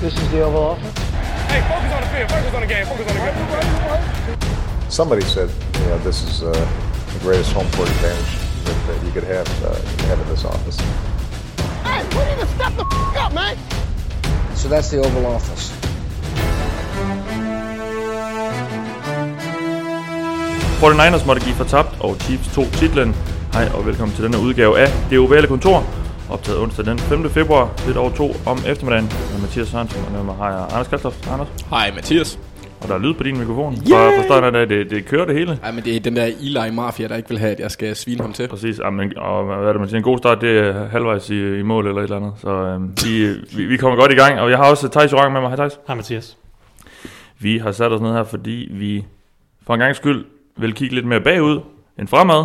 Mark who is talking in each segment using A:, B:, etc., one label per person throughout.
A: This is the Oval Office.
B: Hey, focus on the field. Focus on the game. Focus on the game.
C: Somebody said, you know, this is uh, the greatest home court advantage that, that you could have, uh, have in this office.
D: Hey, we need to step the f- up, man.
A: So that's the Oval Office.
E: 49ers måtte give fortabt, og Chiefs tog titlen. Hej og velkommen til denne udgave af Det Ovale Kontor. Optaget onsdag den 5. februar, lidt over to om eftermiddagen. Med Mathias Sørensen, og med mig har jeg Anders Kaltoft. Anders,
F: Hej Mathias.
E: og der er lyd på din mikrofon. Yeah! Fra, fra starten af, det, det kører det hele.
F: Ej, men det er den der Eli Mafia, der ikke vil have, at jeg skal svine ham til.
E: Præcis, ja, men, og hvad er det, man siger, en god start, det er halvvejs i, i mål eller et eller andet. Så øhm, vi, vi, vi, kommer godt i gang, og jeg har også Thijs Jorang med mig. Hej Thijs.
G: Hej Mathias.
E: Vi har sat os ned her, fordi vi for en gang skyld vil kigge lidt mere bagud end fremad.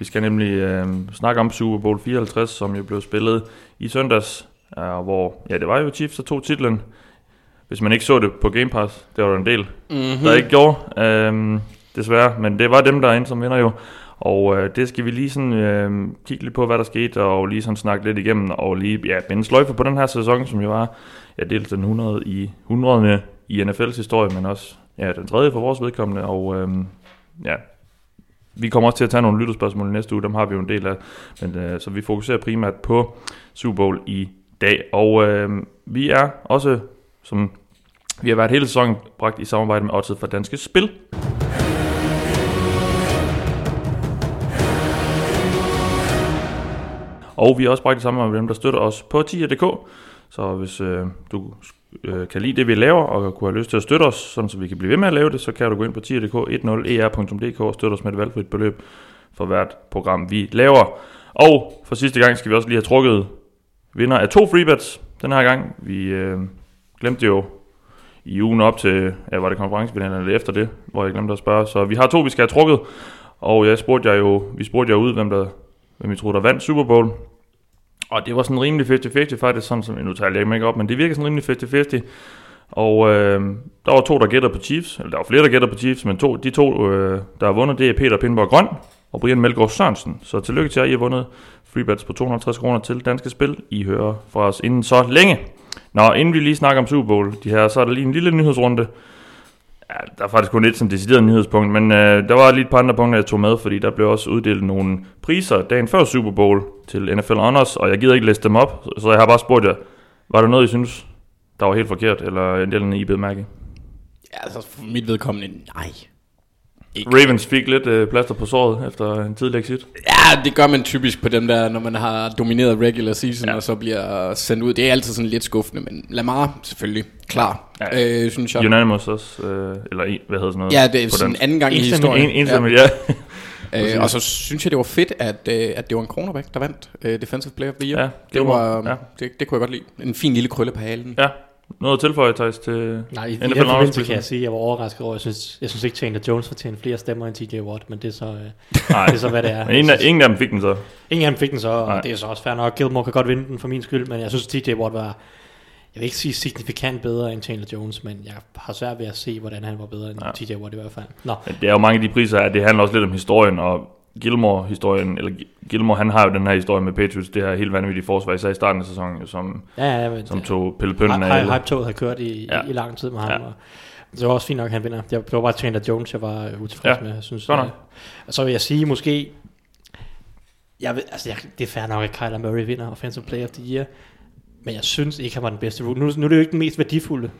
E: Vi skal nemlig øh, snakke om Super Bowl 54, som jo blev spillet i søndags, øh, hvor, ja, det var jo Chiefs, der tog titlen. Hvis man ikke så det på Game Pass, det var der en del, mm-hmm. der ikke gjorde, øh, desværre. Men det var dem, der er inde som vinder jo. Og øh, det skal vi lige sådan øh, kigge lidt på, hvad der skete, og lige sådan snakke lidt igennem, og lige ja, binde sløjfe på den her sæson, som jo var ja, dels den 100 i 100. i NFL's historie, men også ja, den tredje for vores vedkommende, og øh, ja, vi kommer også til at tage nogle lytterspørgsmål i næste uge, dem har vi jo en del af, men, øh, så vi fokuserer primært på Super Bowl i dag, og øh, vi er også, som vi har været hele sæsonen bragt i samarbejde med Odset for Danske Spil. Og vi er også bragt i samarbejde med dem, der støtter os på tier.dk. Så hvis øh, du øh, kan lide det, vi laver, og kunne have lyst til at støtte os, sådan så vi kan blive ved med at lave det, så kan du gå ind på tier.dk 10er.dk og støtte os med et valgfrit beløb for hvert program, vi laver. Og for sidste gang skal vi også lige have trukket vinder af to freebets den her gang. Vi øh, glemte jo i ugen op til, ja, var det konferencefinalen eller efter det, hvor jeg glemte at spørge. Så vi har to, vi skal have trukket, og jeg spurgte jeg jo, vi spurgte jer ud, hvem der hvem vi troede, der vandt Super Bowl. Og det var sådan rimelig 50-50 faktisk, sådan som, nu tager jeg ikke op, men det virker sådan rimelig 50-50. Og øh, der var to, der gætter på Chiefs, eller der var flere, der gætter på Chiefs, men to, de to, øh, der har vundet, det er Peter Pindborg Grøn og Brian Melgaard Sørensen. Så tillykke til jer, I har vundet freebets på 250 kroner til Danske Spil. I hører fra os inden så længe. Nå, inden vi lige snakker om Super Bowl, de her, så er der lige en lille nyhedsrunde. Ja, der er faktisk kun et sådan decideret nyhedspunkt, men øh, der var lige et par andre punkter, jeg tog med, fordi der blev også uddelt nogle priser dagen før Super Bowl til NFL Honors, og jeg gider ikke læse dem op, så jeg har bare spurgt jer, var der noget, I synes, der var helt forkert, eller en del I bedmærke?
F: Ja, altså for mit vedkommende, nej. Ikke.
E: Ravens fik lidt øh, plaster på såret efter en tidlig exit.
F: Ja, det gør man typisk på dem der, når man har domineret regular season,
E: Ja.
F: og så bliver sendt ud. Det er altid sådan lidt skuffende, men Lamar selvfølgelig, klar,
E: Ja.
F: ja. øh, synes jeg.
E: Unanimous også, øh, eller hvad hedder sådan noget?
F: Ja, det er sådan
E: dansk?
F: anden gang i historien.
E: En, enstemmigt, ja.
F: ja. Øh, og så synes jeg, det var fedt, at, øh, at det var en cornerback, der vandt øh, Defensive Player of the Year.
E: Ja,
F: det,
E: Gilmore,
F: var,
E: ja.
F: ja. det, det kunne jeg godt lide. En fin lille krølle på halen.
E: ja. Noget at tilføje, Thijs, til
G: Nej, i, i
E: NFL
G: den
E: Honors
G: forbindelse kan jeg sige, at jeg var overrasket over, jeg synes, jeg synes ikke Chandler Jones fortjener flere stemmer end TJ Watt, men det er så, øh,
E: Nej,
G: det er så hvad det er.
E: men ingen, af- ingen af dem fik den så.
G: Ingen af dem fik den så, og
E: Nej.
G: det er så også fair nok. Gilmore kan godt vinde den for min skyld, men jeg synes, TJ Watt var, jeg vil ikke sige signifikant bedre end Chandler Jones, men jeg har svært ved at se, hvordan han var bedre end
E: Ja.
G: TJ Watt i hvert fald. Nå,
E: Det er jo mange af de priser, at det handler også lidt om historien, og Gilmore-historien, eller Gilmore, han har jo den her historie med Patriots, det her helt vanvittige forsvar, især i starten af sæsonen, som,
G: ja, ja, men,
E: som tog pillepønnen af.
G: Hype-toget har kørt i,
E: Ja.
G: i, lang tid med ham.
E: Ja.
G: Og det var også fint nok, at han vinder. Jeg, det var bare Chandler Jones, jeg var øh, utilfreds
E: Ja,
G: med. Jeg synes,
E: godt nok.
G: øh, og så vil jeg sige, måske... Jeg ved, altså, jeg, det er fair nok, at Kyler Murray vinder Offensive Player of the Year. Men jeg synes ikke, han var den bedste rookie. Nu, nu er det jo ikke den mest værdifulde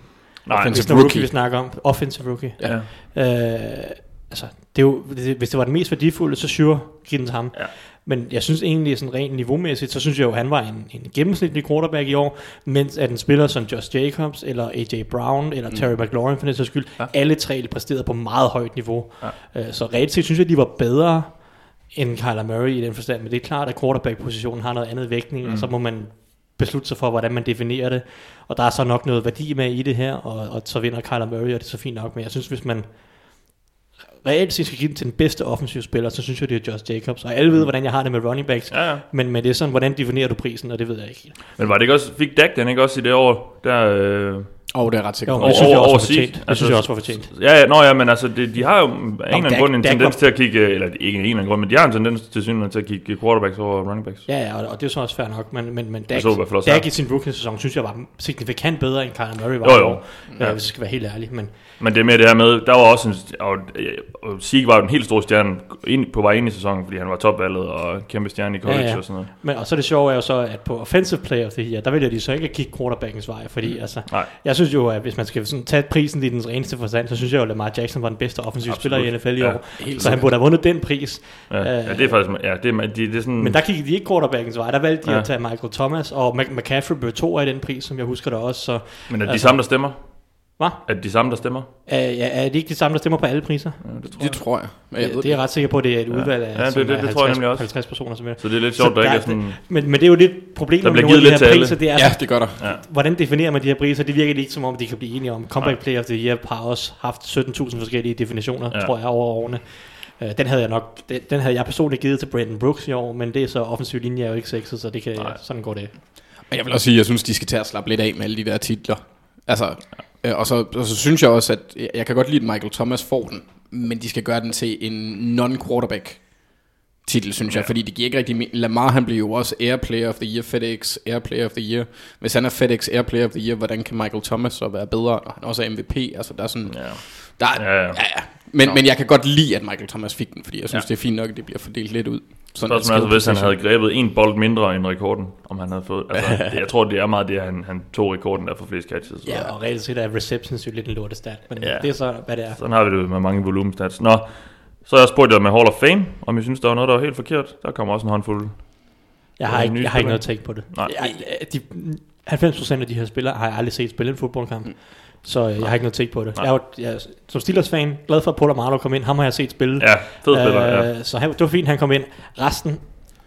E: Nej,
F: Offensive
G: rookie,
F: rookie.
G: vi snakker om. Offensive rookie.
E: ja.
G: Øh, altså, det er jo, det, hvis det var den mest værdifulde, så sure giv den til ham.
E: Ja.
G: Men jeg synes egentlig, sådan rent niveaumæssigt, så synes jeg jo, han var en, en gennemsnitlig quarterback i år, mens at en spiller som Josh Jacobs, eller AJ Brown, eller Terry McLaurin for den sags skyld,
E: Ja.
G: alle tre præsterede på meget højt niveau.
E: Ja.
G: Øh, så reelt set synes jeg, de var bedre end Kyler Murray i den forstand, men det er klart, at quarterback-positionen har noget andet vægtning, mm. og så må man beslutte sig for, hvordan man definerer det. Og der er så nok noget værdi med i det her, og, og så vinder Kyler Murray, og det er så fint nok. Men jeg synes, hvis man reelt set skal give den til den bedste offensive spiller, så synes jeg, det er Josh Jacobs. Og alle ved, hvordan jeg har det med running backs.
E: Ja, ja.
G: Men, men det er sådan, hvordan definerer du prisen, og det ved jeg ikke.
E: Men var det ikke også, fik Dak den ikke også i det år, der, øh,
F: Åh, oh, det er ret sikker
G: Jo, det synes jeg også var fortjent. Det synes jeg
E: Altså,
G: også var fortjent.
E: Ja, ja, nå ja, men altså, det, de har jo af en eller anden grund en
G: Dak
E: tendens
G: var-
E: til at kigge, eller ikke en eller anden grund, men de har en tendens til synligheden til at kigge quarterbacks over running backs.
G: Ja, ja, og, og det er så også fair nok, men, men, men Dak, Dak i sin rookie-sæson, synes jeg var signifikant bedre end Kyler Murray var.
E: Jo, jo.
G: øh, hvis jeg skal være helt ærlig. Men
E: Men det er med det her med, der var også en, og, og Sieg var jo en helt stor stjerne ind, på vej ind i sæsonen, fordi han var topvalget og kæmpe stjerne i college
G: Ja, ja.
E: og sådan noget.
G: Men, og så det sjove er jo så, at på Offensive Player of the Year, der vælger de så ikke at kigge quarterbackens vej, fordi altså,
E: Nej.
G: jeg synes jo, at hvis man skal sådan tage prisen i den reneste forstand, så synes jeg jo, at Lamar Jackson var den bedste offensive
E: Absolut.
G: spiller i NFL i
E: Ja,
G: år.
F: helt
G: så han burde have vundet den pris.
E: Ja,
G: Øh,
E: ja det er faktisk, ja, det er, det, det er sådan,
G: Men der kiggede de ikke quarterbackens vej. Der valgte de
E: Ja.
G: at tage Michael Thomas, og Mc- McCaffrey blev to af den pris, som jeg husker det også. Så,
E: men er de
G: altså-
E: samme, der stemmer?
G: Hvad?
E: Er det de samme, der stemmer?
G: er, ja, er det ikke de samme, der stemmer på alle priser?
E: Ja, det tror
F: Det tror jeg. Men jeg ved
G: det er jeg ret sikker på, at det er et
E: Ja.
G: udvalg af
E: Ja, det- det- det tror jeg
G: 50,
E: nemlig også.
G: 50 personer. Som er.
E: Så det er lidt sjovt, der
G: der
E: ikke er sådan...
G: Men, men det er jo lidt problemet med nogle af de her
E: til alle.
G: priser. Det er,
F: Ja, det gør der.
E: Ja.
G: hvordan definerer man de her priser? Det virker ikke som om, de kan blive enige om. Comeback Player of the Year har også haft 17.000 forskellige definitioner,
E: Ja.
G: ja. tror jeg, over årene. Øh, Den havde jeg nok, den, den havde jeg personligt givet til Brandon Brooks i år, men det er så offensiv linje er jo ikke sexet, så det kan,
E: Nej.
G: sådan går det.
F: Men jeg vil også sige, at jeg synes, de skal tage at slappe lidt af med alle de der titler. Altså, øh, og, så, og så synes jeg også, at jeg, kan godt lide, at Michael Thomas får den, men de skal gøre den til en non-quarterback titel, synes jeg, fordi det giver ikke rigtig Lamar, han bliver jo også Air Player of the Year, FedEx Air Player of the Year. Hvis han er FedEx Air Player of the Year, hvordan kan Michael Thomas så være bedre, og han også er MVP? Altså, der er sådan...
E: Ja.
F: Der, er-
E: Ja, ja.
F: ja, ja. Men, men jeg kan godt lide, at Michael Thomas fik den, fordi jeg synes,
E: Ja.
F: det er fint nok, at det bliver fordelt lidt ud. Sådan
E: Spørgsmålet er, altså, hvis han havde grebet en bold mindre end rekorden, om han havde fået... Altså, det- jeg tror, det er meget det, at han, han tog rekorden der for flest catches. Så,
G: Ja, og reelt set er receptions jo lidt en lortestat, men
E: Ja.
G: det er så, hvad det er.
E: Sådan har vi det med mange volumestats. Nå, så har jeg spurgt jer med Hall of Fame, om I synes, der var noget, der var helt forkert. Der kommer også en håndfuld.
G: Jeg har,
E: Ja,
G: ikke, jeg har ikke noget take på det.
E: Nej.
G: Jeg, de, 90% af de her spillere har jeg aldrig set spille en fodboldkamp. Så øh, jeg har ikke noget take på det.
E: Nej.
G: Jeg er, jo- jeg er som Steelers-fan glad for, at Paul Amaro kom ind. Ham har jeg set spille.
E: Ja, fed spiller, ja.
G: Så han, det var fint, han kom ind. Resten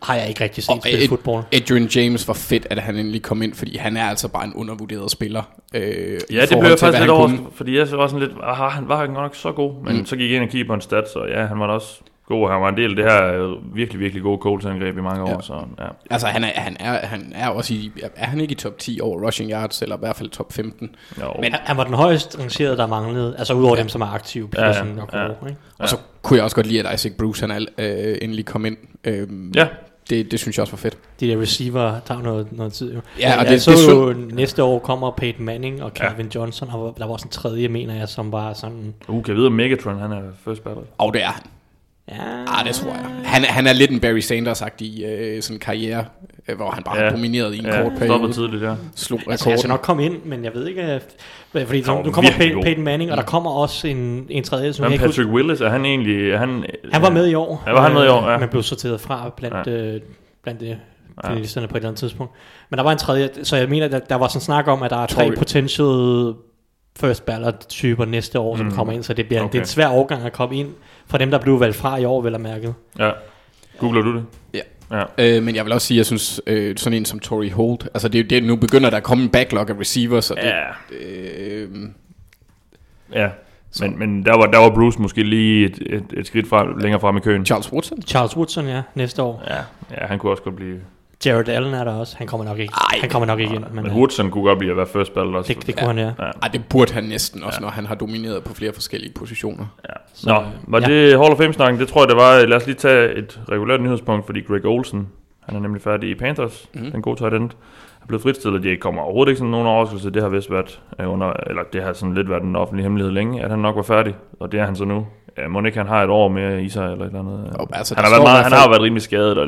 G: har jeg ikke rigtig set
F: Og
G: spille
F: et-
G: fodbold.
F: Adrian James var fedt, at han endelig kom ind, fordi han er altså bare en undervurderet spiller. Øh,
E: Ja, det blev jeg
F: til,
E: faktisk lidt
F: kunne.
E: fordi jeg så var sådan lidt, aha, han var godt nok så god, men mm. så gik jeg ind og kiggede på en stats, og ja, han var da også god, han var en del af det her øh, virkelig, virkelig gode Colts-angreb i mange år,
F: Ja.
E: så ja.
F: Altså, han er, han, er, han er også i, er han ikke i top 10 over rushing yards, eller i hvert fald top 15?
E: Jo.
F: Men-
G: Han, han var den højst rangerede, der manglede. Altså udover ja. dem, som er aktive.
E: Ja, ja,
G: Peterson og
E: ja.
G: Kuro, ikke?
F: Og så kunne jeg også godt lide, at Isaac Bruce, han øh, endelig kom ind. Øh,
E: Ja.
F: Det, det synes jeg også var fedt.
G: De der receiver tager noget, noget tid jo.
F: Ja, og
G: jeg
F: det-
G: så
F: det er
G: jo, næste år kommer Peyton Manning og Calvin ja. Johnson, og der var også en tredje, mener jeg, som var sådan...
E: Uh, kan jeg vide, om Megatron, han er first batter?
F: Og det er han.
G: Ja,
F: Ah, det tror jeg. Han, han er lidt en Barry Sanders-agtig øh, sådan karriere, øh, hvor han bare
E: Ja.
F: har domineret i en
E: Ja,
F: kort
E: stoppet
F: periode.
E: tidligt, ja.
F: Slog
G: Altså, jeg skal nok komme ind, men jeg ved ikke... øh, Fordi
E: var
G: nu kommer Pey-. Peyton Manning, og der kommer også en, en tredje, som
E: Hvem
G: jeg ikke.
E: Patrick Willis, er han egentlig... Er han,
G: Han var med i år.
E: Ja, var han med i år, ja.
G: Men blev sorteret fra blandt,
E: Ja.
G: øh, blandt øh, finalisterne på et eller andet tidspunkt. Men der var en tredje, så jeg mener, at der var sådan snak om, at der er tre potential first ballot typer næste år, som
E: Mm.
G: kommer ind, så det bliver okay. Det er en svær overgang at komme ind for dem, der blev valgt fra i år, vel at mærke.
E: Ja. Googler du det?
F: Ja.
E: Ja.
F: Øh, men jeg vil også sige, at jeg synes, øh, sådan en som Tory Holt, altså det, er det, nu begynder der at komme en backlog af receivers, og det,
E: Ja.
F: øh,
E: Ja. Men, men der, var, der var Bruce måske lige et, et, et skridt fra, længere frem i køen.
F: Charles Woodson.
G: Charles Woodson, ja, næste år.
E: Ja, ja, han kunne også godt blive...
G: Jared Allen er der også. Han kommer nok ikke,
F: Ej,
G: han kommer nok ikke ind.
E: Men
G: Men,
E: Woodson kunne godt blive at være first ball også.
G: det, det kunne han, ja.
E: Ja.
F: Ej, det burde han næsten også, ja. når han har domineret på flere forskellige positioner.
E: Ja.
G: Så,
E: Nå,
G: øh,
E: var
G: ja.
E: det Hall of Fame-snakken? Det tror jeg, det var. Lad os lige tage et regulært nyhedspunkt, fordi Greg Olsen, han er nemlig færdig i Panthers, mm. den gode tight end, er blevet fritstillet. Det kommer overhovedet ikke sådan nogen overraskelse. Det har vist været øh, under, eller det har sådan lidt været en offentlig hemmelighed længe, at han nok var færdig, og det er han så nu. Ja, må ikke han har et år mere i sig, eller et eller andet.
F: Og altså,
E: han, har været meget, han har jo været rimelig skadet, og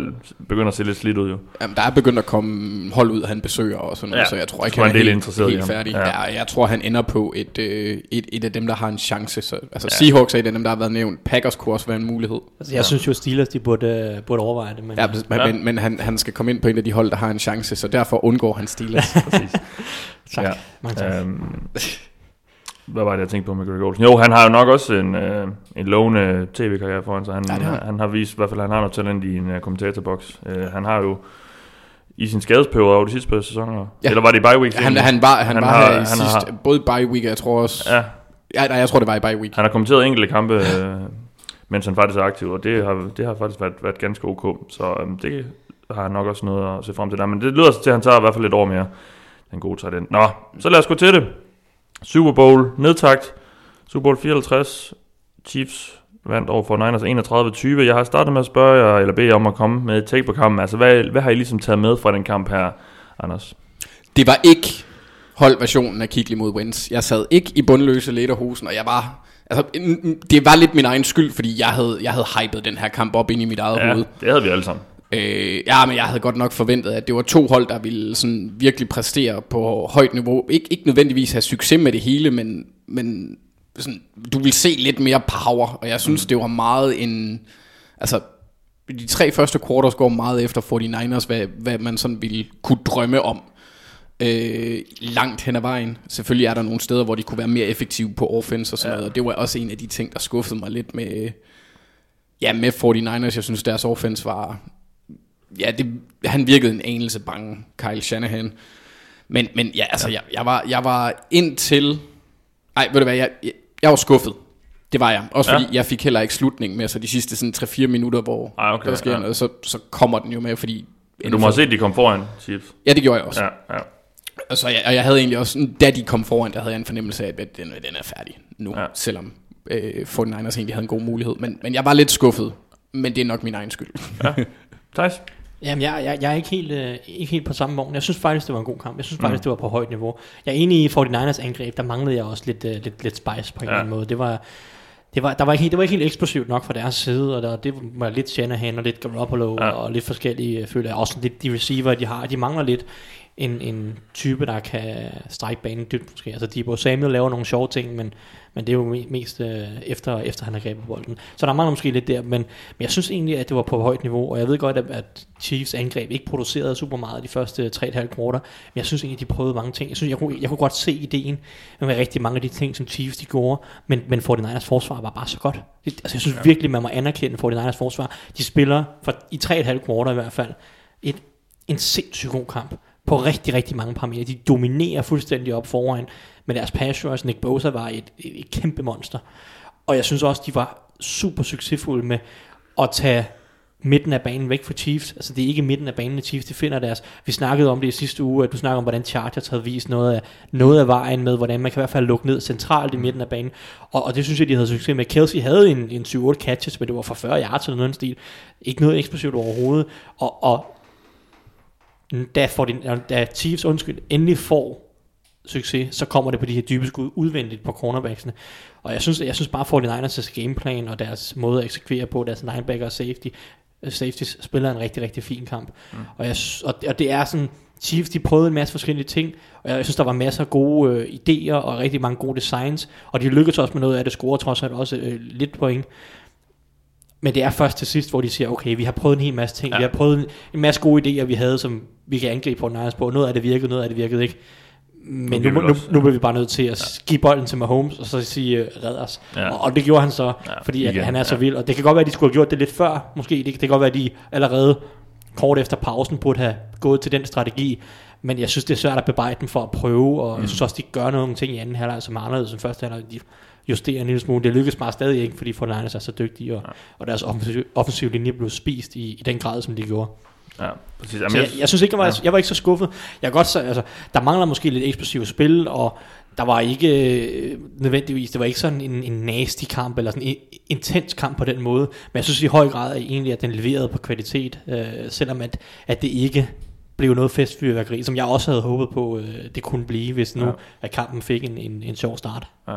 E: begynder at se lidt slidt ud jo.
F: Jamen, der er begyndt at komme hold ud, han besøger og sådan noget,
E: Ja,
F: så jeg tror
E: jeg
F: ikke, han
E: del
F: er
E: er
F: helt,
E: i
F: helt færdig.
E: Ja.
F: Ja. Ja, jeg tror, han ender på et, øh, et, et af dem, der har en chance. Så, altså ja. Seahawks er et af dem, der har været nævnt. Packers kunne også være en mulighed.
G: Altså, jeg synes jo, Steelers, de burde, burde overveje det. Men,
F: Ja, men,
E: Ja.
F: men, men han, han skal komme ind på en af de hold, der har en chance, så derfor undgår han Steelers.
E: Præcis.
G: tak.
E: Ja.
G: Mange tak.
E: Øhm, hvad var det, jeg tænkte på med Greg Olsen? Jo, han har jo nok også en, øh, en lovende tv-karriere foran sig. Han,
F: Ja, har han.
E: har vist, i hvert fald, han har noget talent i en uh, kommentatorboks. Uh, han har jo i sin skadesperiode over de sidste par sæsoner,
F: Ja.
E: ja. eller var det i bye week?
F: han, han var, han
E: Han
F: var
E: har-
F: her i
E: han
F: sidst,
E: har-
F: både bye week, jeg tror også...
E: Ja,
F: Ja, nej, jeg tror, det var i bye week.
E: han har kommenteret enkelte kampe, øh, mens han faktisk er aktiv, og det har, det har faktisk været, været ganske ok. Så øhm, det har han nok også noget at se frem til der. Men det lyder til, at han tager i hvert fald et år mere. Den gode tight end. Nå, så lad os gå til det. Super Bowl nedtagt. Super Bowl 54. Chiefs vandt over for Niners 31-20. Jeg har startet med at spørge jer, eller bede jer om at komme med et take på kampen. Altså, hvad, hvad har I ligesom taget med fra den kamp her, Anders?
F: Det var ikke holdversionen af Kigli mod Wentz. Jeg sad ikke i bundløse lederhusen, og jeg var... Altså, det var lidt min egen skyld, fordi jeg havde, jeg havde hypet den her kamp op ind i mit eget
E: Ja,
F: hoved.
E: det havde vi alle sammen.
F: Øh, ja, men jeg havde godt nok forventet, at det var to hold, der ville sådan virkelig præstere på højt niveau. Ik- ikke nødvendigvis have succes med det hele, men, men sådan, du vil se lidt mere power, og jeg synes, mm. det var meget en... Altså, de tre første quarters går meget efter 49ers, hvad, hvad man sådan ville kunne drømme om. Øh, langt hen ad vejen. Selvfølgelig er der nogle steder, hvor de kunne være mere effektive på offense og sådan ja. noget, og det var også en af de ting, der skuffede mig lidt med, ja, med 49ers. Jeg synes, deres offense var, ja, det, han virkede en anelse bange, Kyle Shanahan. Men, men ja, altså, jeg, jeg, var, jeg var indtil, ej, ved du hvad, jeg, jeg, jeg var skuffet. Det var jeg. Også fordi
E: Ja.
F: ja. jeg fik heller ikke slutning med, så de sidste sådan 3-4 minutter, hvor
E: Ej, okay,
F: der sker
E: ja.
F: noget, så, så kommer den jo med, fordi...
E: Men du må have set, de kom foran, Chiefs.
F: Ja, det gjorde jeg også.
E: Ja, ja.
F: Og, så jeg, og jeg havde egentlig også, da de kom foran, der havde jeg en fornemmelse af, at den, den er færdig nu,
E: Ja.
F: ja. selvom øh, 49ers egentlig havde en god mulighed. Men, men jeg var lidt skuffet, men det er nok min egen skyld.
E: Thijs?
G: Jamen, jeg, jeg, jeg er ikke helt, øh, ikke helt på samme vogn. Jeg synes faktisk, det var en god kamp. Jeg synes faktisk, det var på højt niveau. Jeg er enig i 49ers angreb. Der manglede jeg også lidt, øh, lidt, lidt spice på en
E: Ja.
G: eller anden måde. Det var, det var, der var ikke, helt- det var ikke helt eksplosivt nok fra deres side, og der, det var lidt Shanahan og lidt Garoppolo
E: Ja.
G: ja. og lidt forskellige, øh, føler jeg. Også lidt de receiver, de har. De mangler lidt en, en type, der kan strække banen dybt måske. Altså Debo Samuel laver nogle sjove ting, men, men det er jo me- mest øh, efter, efter han har grebet bolden. Så der mangler måske lidt der, men, men jeg synes egentlig, at det var på højt niveau, og jeg ved godt, at, at Chiefs angreb ikke producerede super meget de første 3,5 kvarter, men jeg synes egentlig, de prøvede mange ting. Jeg synes, jeg kunne, jeg kunne godt se ideen med rigtig mange af de ting, som Chiefs de gjorde, men, men 49ers forsvar var bare så godt. Det, altså jeg synes ja. virkelig, man må anerkende 49ers forsvar. De spiller for, i 3,5 kvarter i hvert fald et, en sindssygt god kamp på rigtig, rigtig mange parametre. De dominerer fuldstændig op foran, men deres pass rush, Nick Bosa var et, et, et kæmpe monster. Og jeg synes også, de var super succesfulde med at tage midten af banen væk fra Chiefs. Altså det er ikke midten af banen, Chiefs de finder deres. Vi snakkede om det i sidste uge, at du snakker om, hvordan Chargers havde vist noget af, noget af vejen med, hvordan man kan i hvert fald lukke ned centralt i midten af banen. Og, og det synes jeg, de havde succes med. Kelsey havde en, en 7-8 catches, men det var for 40 yards eller noget stil. Ikke noget eksplosivt overhovedet. Og, og da, for din, da Chiefs undskyld, endelig får succes, så kommer det på de her dybe skud udvendigt på cornerbacksene. Og jeg synes, jeg synes bare, 49ers gameplan og deres måde at eksekvere på, deres linebacker og safety, øh, safeties spiller en rigtig, rigtig fin kamp. Mm. Og, jeg, og, og det er sådan, Chiefs de prøvede en masse forskellige ting, og jeg synes, der var masser af gode øh, idéer og rigtig mange gode designs, og de lykkedes også med noget af det, scorer trods alt også øh, lidt point. Men det er først til sidst, hvor de siger, okay, vi har prøvet en hel masse ting,
E: Ja.
G: ja. vi har prøvet en, en masse gode idéer, vi havde, som vi kan angribe på Niners på. Noget af det virkede, noget af det virkede ikke. Men nu, nu,
E: også-
G: nu bliver vi bare nødt til at give bolden til Mahomes, og så sige, uh, red os.
E: Ja.
G: Ja. Og, og det gjorde han så,
E: Ja,
G: ja, fordi at
E: igen,
G: han er så
E: ja.
G: vild. Og det kan godt være, at de skulle have gjort det lidt før, måske. Det, det kan godt være, at de allerede kort efter pausen burde have gået til den strategi. Men jeg synes, det er svært at bebrejde dem for at prøve, og mm. jeg synes også, de gør nogle ting i anden halvleg, som er anderledes end første halvleg. De justerer en lille smule. Det lykkes bare stadig ikke, fordi 49ers er så dygtige, og, ja. og deres offensiv, offensiv linje blev spist i, i den grad, som de gjorde.
E: Ja, præcis.
G: Så
E: Jamen,
G: jeg, jeg synes ikke, jeg var,
E: ja.
G: jeg var ikke så skuffet. Jeg godt så, altså, der mangler måske lidt eksplosivt spil, og der var ikke øh, nødvendigvis, det var ikke sådan en, en nasty kamp, eller sådan en intens kamp på den måde, men jeg synes i høj grad at egentlig, at den leverede på kvalitet, øh, selvom at, at det ikke blev noget festfyrværkeri, som jeg også havde håbet på, øh, det kunne blive, hvis nu
E: Ja.
G: at kampen fik en, en, en sjov start.
E: Ja.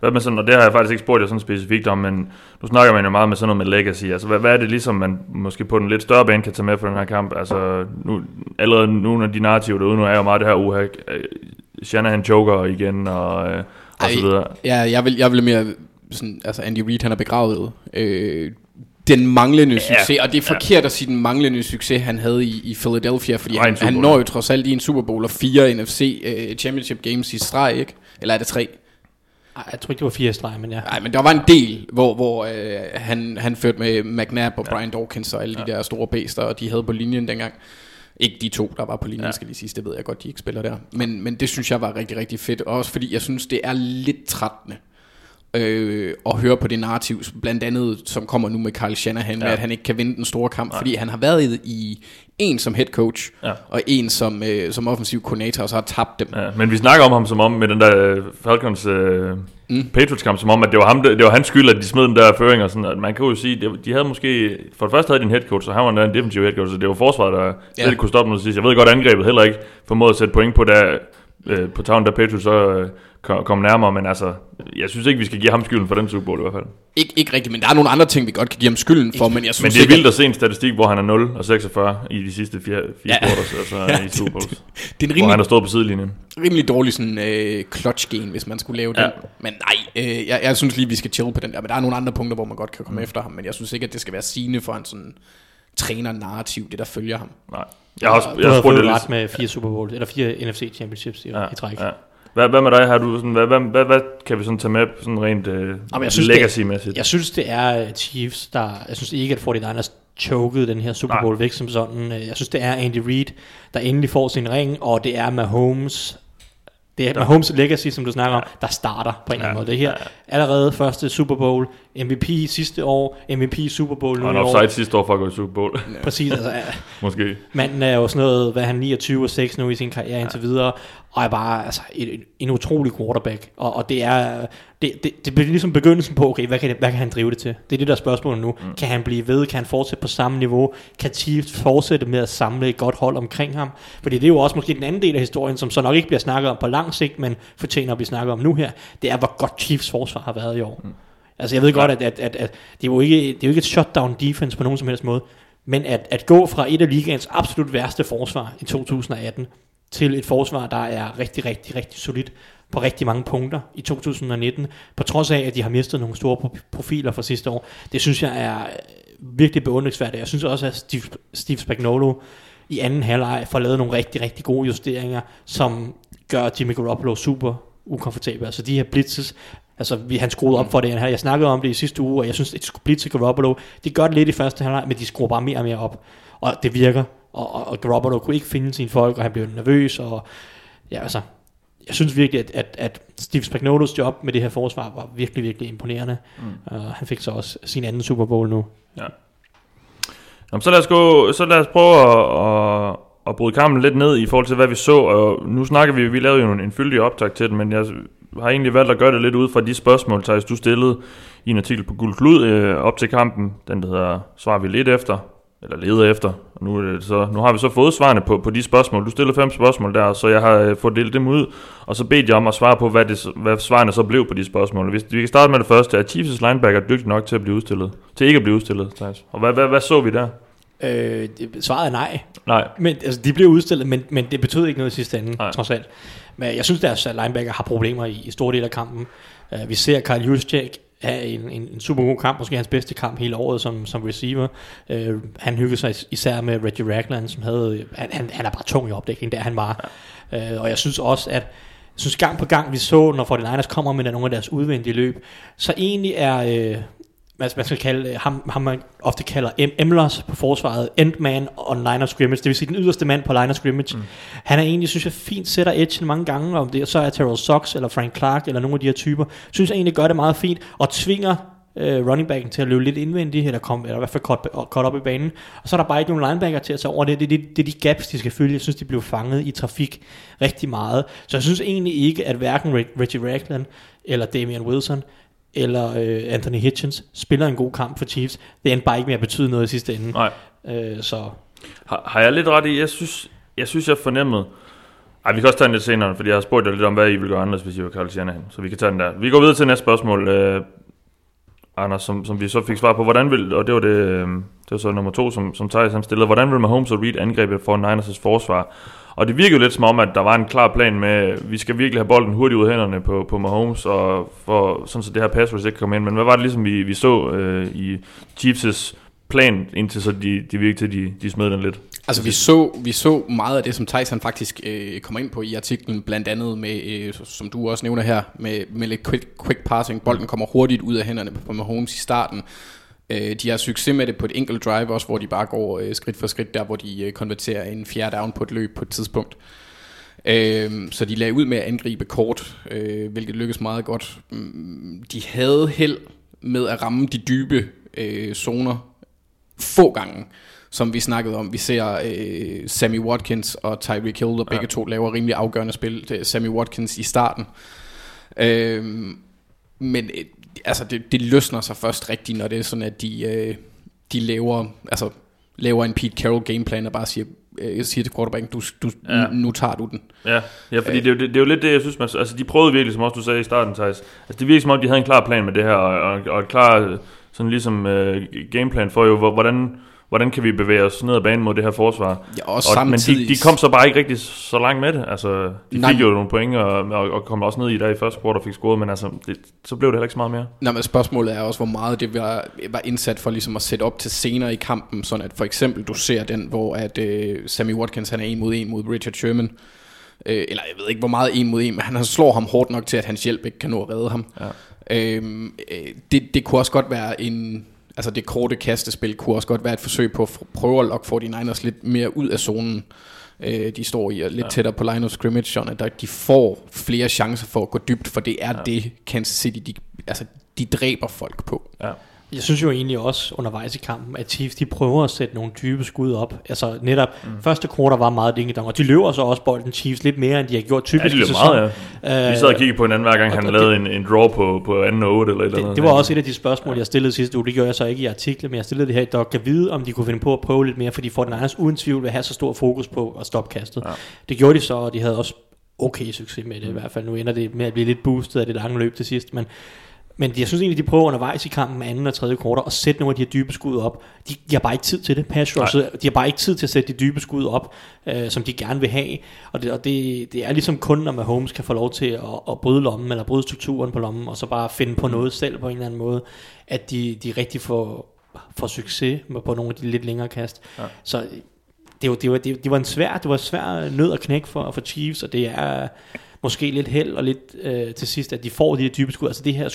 E: Hvad med sådan, og det har jeg faktisk ikke spurgt jer sådan specifikt om, men nu snakker man jo meget med sådan noget med legacy. Altså, hvad, hvad er det ligesom, man måske på den lidt større bane kan tage med for den her kamp? Altså, nu, allerede nogle af de narrativer derude nu er jo meget det her uha, øh, Shanahan joker igen, og, øh, og så videre.
F: Ja, jeg vil, jeg vil mere sådan, altså Andy Reid han er begravet øh, den manglende
E: Ja,
F: ja, succes, og det er
E: ja.
F: forkert at sige den manglende succes, han havde i, i Philadelphia, fordi han, han når jo trods alt i en Super Bowl og fire NFC øh, Championship Games i streg, ikke? Eller er det tre?
G: Ej, jeg tror ikke, det var fire streg, men ja.
F: Nej, men der var en del, hvor, hvor øh, han, han førte med McNabb og Brian Dawkins og alle ja. de der store bæster, og de havde på linjen dengang. Ikke de to, der var på linjen,
E: Ja.
F: ja. skal de sige, det ved jeg godt, de ikke spiller der. Men, men det synes jeg var rigtig, rigtig fedt, og også fordi jeg synes, det er lidt trættende øh, og høre på det narrativ, blandt andet, som kommer nu med Kyle Shanahan, ja. med at han ikke kan vinde den store kamp, Nej. fordi han har været i, en som head coach,
E: Ja.
F: og en som, øh, som offensiv koordinator, og så har tabt dem.
E: Ja, men vi snakker om ham som om med den der øh, Falcons øh, mm. Patriots kamp, som om at det var, ham, det, det var hans skyld, at de smed den der føring og sådan. At man kan jo sige, det, de havde måske, for det første havde de en head coach, og han var en defensiv head coach, så det var forsvaret, der
F: Ja.
E: ja. kunne stoppe noget sidst. Jeg ved godt, angrebet heller ikke formåede at sætte point på, der, øh, på tavlen, der Patriots så øh, kom, nærmere, men altså, jeg synes ikke, vi skal give ham skylden for den Super Bowl i hvert fald.
F: Ikke, ikke rigtigt, men der er nogle andre ting, vi godt kan give ham skylden for, men jeg synes
E: Men det er
F: ikke,
E: vildt at se en statistik, hvor han er 0 og 46 i de sidste fire, fire
F: Ja.
E: quarters, altså
F: Ja,
E: i Super Bowls.
F: det, det er en
E: Hvor
F: rimelig,
E: han har stået på sidelinjen.
F: rimelig dårlig sådan, øh, clutch game, hvis man skulle lave. Ja. den. Men nej, øh, jeg, jeg synes lige, vi skal chill på den der. Men der er nogle andre punkter, hvor man godt kan komme mm. efter ham. Men jeg synes ikke, at det skal være sigende for en sådan træner-narrativ, det der følger ham.
E: Nej. Jeg har også jeg har spurgt
G: ret med fire Super Bowl, eller fire NFC Championships i, ja, i træk.
E: Ja. Hvad, hvad med dig? Har du sådan, hvad, hvad, hvad, hvad, kan vi sådan tage med sådan rent øh, legacy-mæssigt?
G: Jeg synes, det er øh, Chiefs, der... Jeg synes ikke, at 49ers chokede den her Super Bowl
E: Nej.
G: væk som sådan. Øh, Jeg synes, det er Andy Reid, der endelig får sin ring, og det er Mahomes... Det er Mahomes legacy, som du snakker om, der starter på en eller anden måde. Det her allerede første Super Bowl, MVP sidste år, MVP Super Bowl nu
E: Og en offside sidste år for at gå i Super Bowl.
G: Præcis, altså,
E: Måske.
G: Manden er jo sådan noget, hvad han 29 og 6 nu i sin karriere indtil videre, og er bare altså, en, en- en utrolig quarterback. Og, og det er det, det, det bliver ligesom begyndelsen på, okay, hvad kan, det, hvad kan han drive det til? Det er det der spørgsmål nu. Mm. Kan han blive ved? Kan han fortsætte på samme niveau? Kan Chiefs fortsætte med at samle et godt hold omkring ham? Fordi det er jo også måske den anden del af historien, som så nok ikke bliver snakket om på lang sigt, men fortjener at blive snakket om nu her. Det er, hvor godt Chiefs forsvar har været i år. Mm. Altså jeg ved godt, at, at, at, at det, er jo ikke, det er jo ikke et shutdown defense på nogen som helst måde, men at, at gå fra et af ligaens absolut værste forsvar i 2018 til et forsvar, der er rigtig, rigtig, rigtig solidt på rigtig mange punkter i 2019, på trods af, at de har mistet nogle store profiler fra sidste år. Det synes jeg er øh, virkelig beundringsværdigt. Jeg synes også, at Steve, Steve Spagnolo i anden halvleg får lavet nogle rigtig, rigtig gode justeringer, som gør Jimmy Garoppolo super ukomfortabel. Altså de her blitzes, altså vi, han skruede op for det her. Jeg snakkede om det i sidste uge, og jeg synes, at de skulle blitze Garoppolo. De gør det lidt i første halvleg, men de skruer bare mere og mere op. Og det virker. Og, og, og Garoppolo kunne ikke finde sine folk, og han blev nervøs, og ja, altså, jeg synes virkelig, at, at, at Steve Spagnuolos job med det her forsvar var virkelig, virkelig imponerende. Mm. Uh, han fik så også sin anden Super Bowl nu.
E: Jamen, så lad os, gå, så lad os prøve at, at, at bryde kampen lidt ned i forhold til, hvad vi så. Og nu snakker vi, vi lavede jo en, en fyldig optag til den, men jeg har egentlig valgt at gøre det lidt ud fra de spørgsmål, Thijs, du stillede i en artikel på Guld Klud øh, op til kampen. Den, der hedder Svar vi lidt efter, eller leder efter. Og nu, er det så, nu har vi så fået svarene på, på de spørgsmål. Du stillede fem spørgsmål der, så jeg har øh, fået delt dem ud, og så bedt jeg om at svare på, hvad, det, hvad svarene så blev på de spørgsmål. Hvis vi kan starte med det første, er Chiefs linebacker dygtig nok til at blive udstillet? Til ikke at blive udstillet, Thijs. Og hvad, hvad, hvad så vi der?
G: Øh, svaret er nej.
E: Nej,
G: Men, altså, de blev udstillet, men, men det betød ikke noget i sidste ende,
E: Nej.
G: trods alt. Men jeg synes, deres linebacker har problemer i, i store dele af kampen. Uh, vi ser Kyle Juszczyk have en, en, en super god kamp, måske hans bedste kamp hele året som, som receiver. Uh, han hyggede sig is- især med Reggie Ragland, som havde, han, han, han er bare tung i opdækning, der han var. Uh, og jeg synes også, at jeg synes gang på gang, vi så, når 49ers kommer med nogle af deres udvendige løb, så egentlig er, øh, hvad man skal kalde, ham, ham man ofte kalder em- Emlers på forsvaret, endman on line of scrimmage, det vil sige den yderste mand på line of scrimmage. Mm. Han er egentlig, synes jeg, fint sætter edge mange gange, om det så er Terrell Sox eller Frank Clark eller nogle af de her typer, synes jeg egentlig gør det meget fint, og tvinger øh, running backen til at løbe lidt indvendigt, eller, kom, eller i hvert fald cut, cut op i banen. Og så er der bare ikke nogen linebacker til at tage over det. Det er, det, det er de gaps, de skal følge. Jeg synes, de blev fanget i trafik rigtig meget. Så jeg synes egentlig ikke, at hverken Reg- Reggie Ragland eller Damian Wilson eller øh, Anthony Hitchens spiller en god kamp for Chiefs. Det endte bare ikke med at betyde noget i sidste ende.
E: nej.
G: Øh, så
E: Har, har jeg lidt ret i? Jeg synes, jeg synes, jeg fornemmede... Ej, vi kan også tage den lidt senere, fordi jeg har spurgt jer lidt om, hvad I vil gøre anderledes, hvis I vil kalde Shanahan. Så vi kan tage den der. Vi går videre til næste spørgsmål. Øh, Anders, som, som vi så fik svar på, hvordan vil, og det var det, øh, det var så nummer to, som, som Thijs han stillede, hvordan vil Mahomes og Reed angribe for Niners' forsvar? Og det virkede jo lidt som om, at der var en klar plan med, vi skal virkelig have bolden hurtigt ud af hænderne på, på Mahomes, og for, sådan så det her pass rush ikke komme ind. Men hvad var det ligesom, vi, vi så øh, i Chiefs' plan, indtil så de, de virkede til, de, de smed den lidt?
F: Altså vi så, vi så meget af det, som Tyson faktisk øh, kommer ind på i artiklen, blandt andet med, øh, som du også nævner her, med, med lidt quick, quick passing. Bolden kommer hurtigt ud af hænderne på Mahomes i starten. Øh, de har succes med det på et enkelt drive også, hvor de bare går øh, skridt for skridt, der hvor de øh, konverterer en fjerde down på et løb på et tidspunkt. Øh, så de lagde ud med at angribe kort, øh, hvilket lykkedes meget godt. Mm, De havde held med at ramme de dybe øh, zoner få gange, som vi snakkede om. Vi ser øh, Sammy Watkins og Tyreek Hill, der begge ja. to laver rimelig afgørende spil. Sammy Watkins i starten. Øh, men øh, altså, det, det løsner sig først rigtigt, når det er sådan, at de, øh, de laver, altså, laver en Pete Carroll gameplan og bare siger, øh, siger til quarterbacken, du, du,
E: Ja.
F: nu tager du den.
E: Ja, ja fordi det, er jo, det, det er jo lidt det, jeg synes, man, altså de prøvede virkelig, som også du sagde i starten, Thijs. Altså det virker som om, de havde en klar plan med det her, og, og, og et klar sådan ligesom øh, gameplan for jo, hvor- hvordan, hvordan kan vi bevæge os ned ad banen mod det her forsvar.
F: Ja, og
E: og,
F: samtidig-
E: Men de, de kom så bare ikke rigtig så langt med det. Altså, de
F: Nej.
E: fik jo nogle point, og, og, og kom også ned i der i første quarter og fik scoret, men altså, det, så blev det heller ikke så meget mere.
F: Nå, men spørgsmålet er også, hvor meget det var, var indsat for ligesom at sætte op til senere i kampen, sådan at for eksempel du ser den, hvor at øh, Sammy Watkins han er en mod en mod Richard Sherman, øh, eller jeg ved ikke hvor meget en mod en, men han slår ham hårdt nok til, at hans hjælp ikke kan nå at redde ham.
E: Ja.
F: Øhm, øh, det, det kunne også godt være en, altså det korte kastespil kunne også godt være et forsøg på at prøve at lokke 49ers lidt mere ud af zonen, øh, de står i, og lidt ja. tættere på line of scrimmage, sådan at der, de får flere chancer for at gå dybt, for det er ja. det Kansas City, de, altså de dræber folk på.
E: Ja.
G: Jeg synes jo egentlig også undervejs i kampen, at Chiefs de prøver at sætte nogle dybe skud op. Altså netop mm. første quarter var meget dingedong, og de løber så også bolden Chiefs lidt mere, end de har gjort
E: Ja,
G: typisk
E: det
G: i
E: løb
G: sæsonen.
E: meget, ja. Vi sad og kiggede på hinanden hver gang, han
G: og
E: lavede
G: det-
E: en, en draw på, på anden og otte eller et eller
G: Det,
E: andet.
G: det var også et af de spørgsmål, jeg stillede sidste uge. Det gjorde jeg så ikke i artiklen, men jeg stillede det her i Dog. Kan vide, om de kunne finde på at prøve lidt mere, fordi Fortnite uden tvivl vil have så stor fokus på at stoppe kastet. Ja. Det gjorde de så, og de havde også okay succes med det i hvert fald. Nu ender det med at blive lidt boostet af det lange løb til sidst, men men jeg synes egentlig, de prøver undervejs i kampen med anden og tredje kvarter at sætte nogle af de her dybe skud op. De, de har bare ikke tid til det. Pass rush, de har bare ikke tid til at sætte de dybe skud op, øh, som de gerne vil have. Og, det, og det, det er ligesom kun, når Mahomes kan få lov til at, at bryde lommen, eller bryde strukturen på lommen, og så bare finde på noget selv på en eller anden måde, at de, de rigtig får, får succes med, på nogle af de lidt længere kast. Ja. Så det var, det, var, det, det var en svær, det var en svær nød at knække for, for Chiefs, og det er måske lidt held og lidt øh, til sidst, at de får de her dybe skud. Altså det her,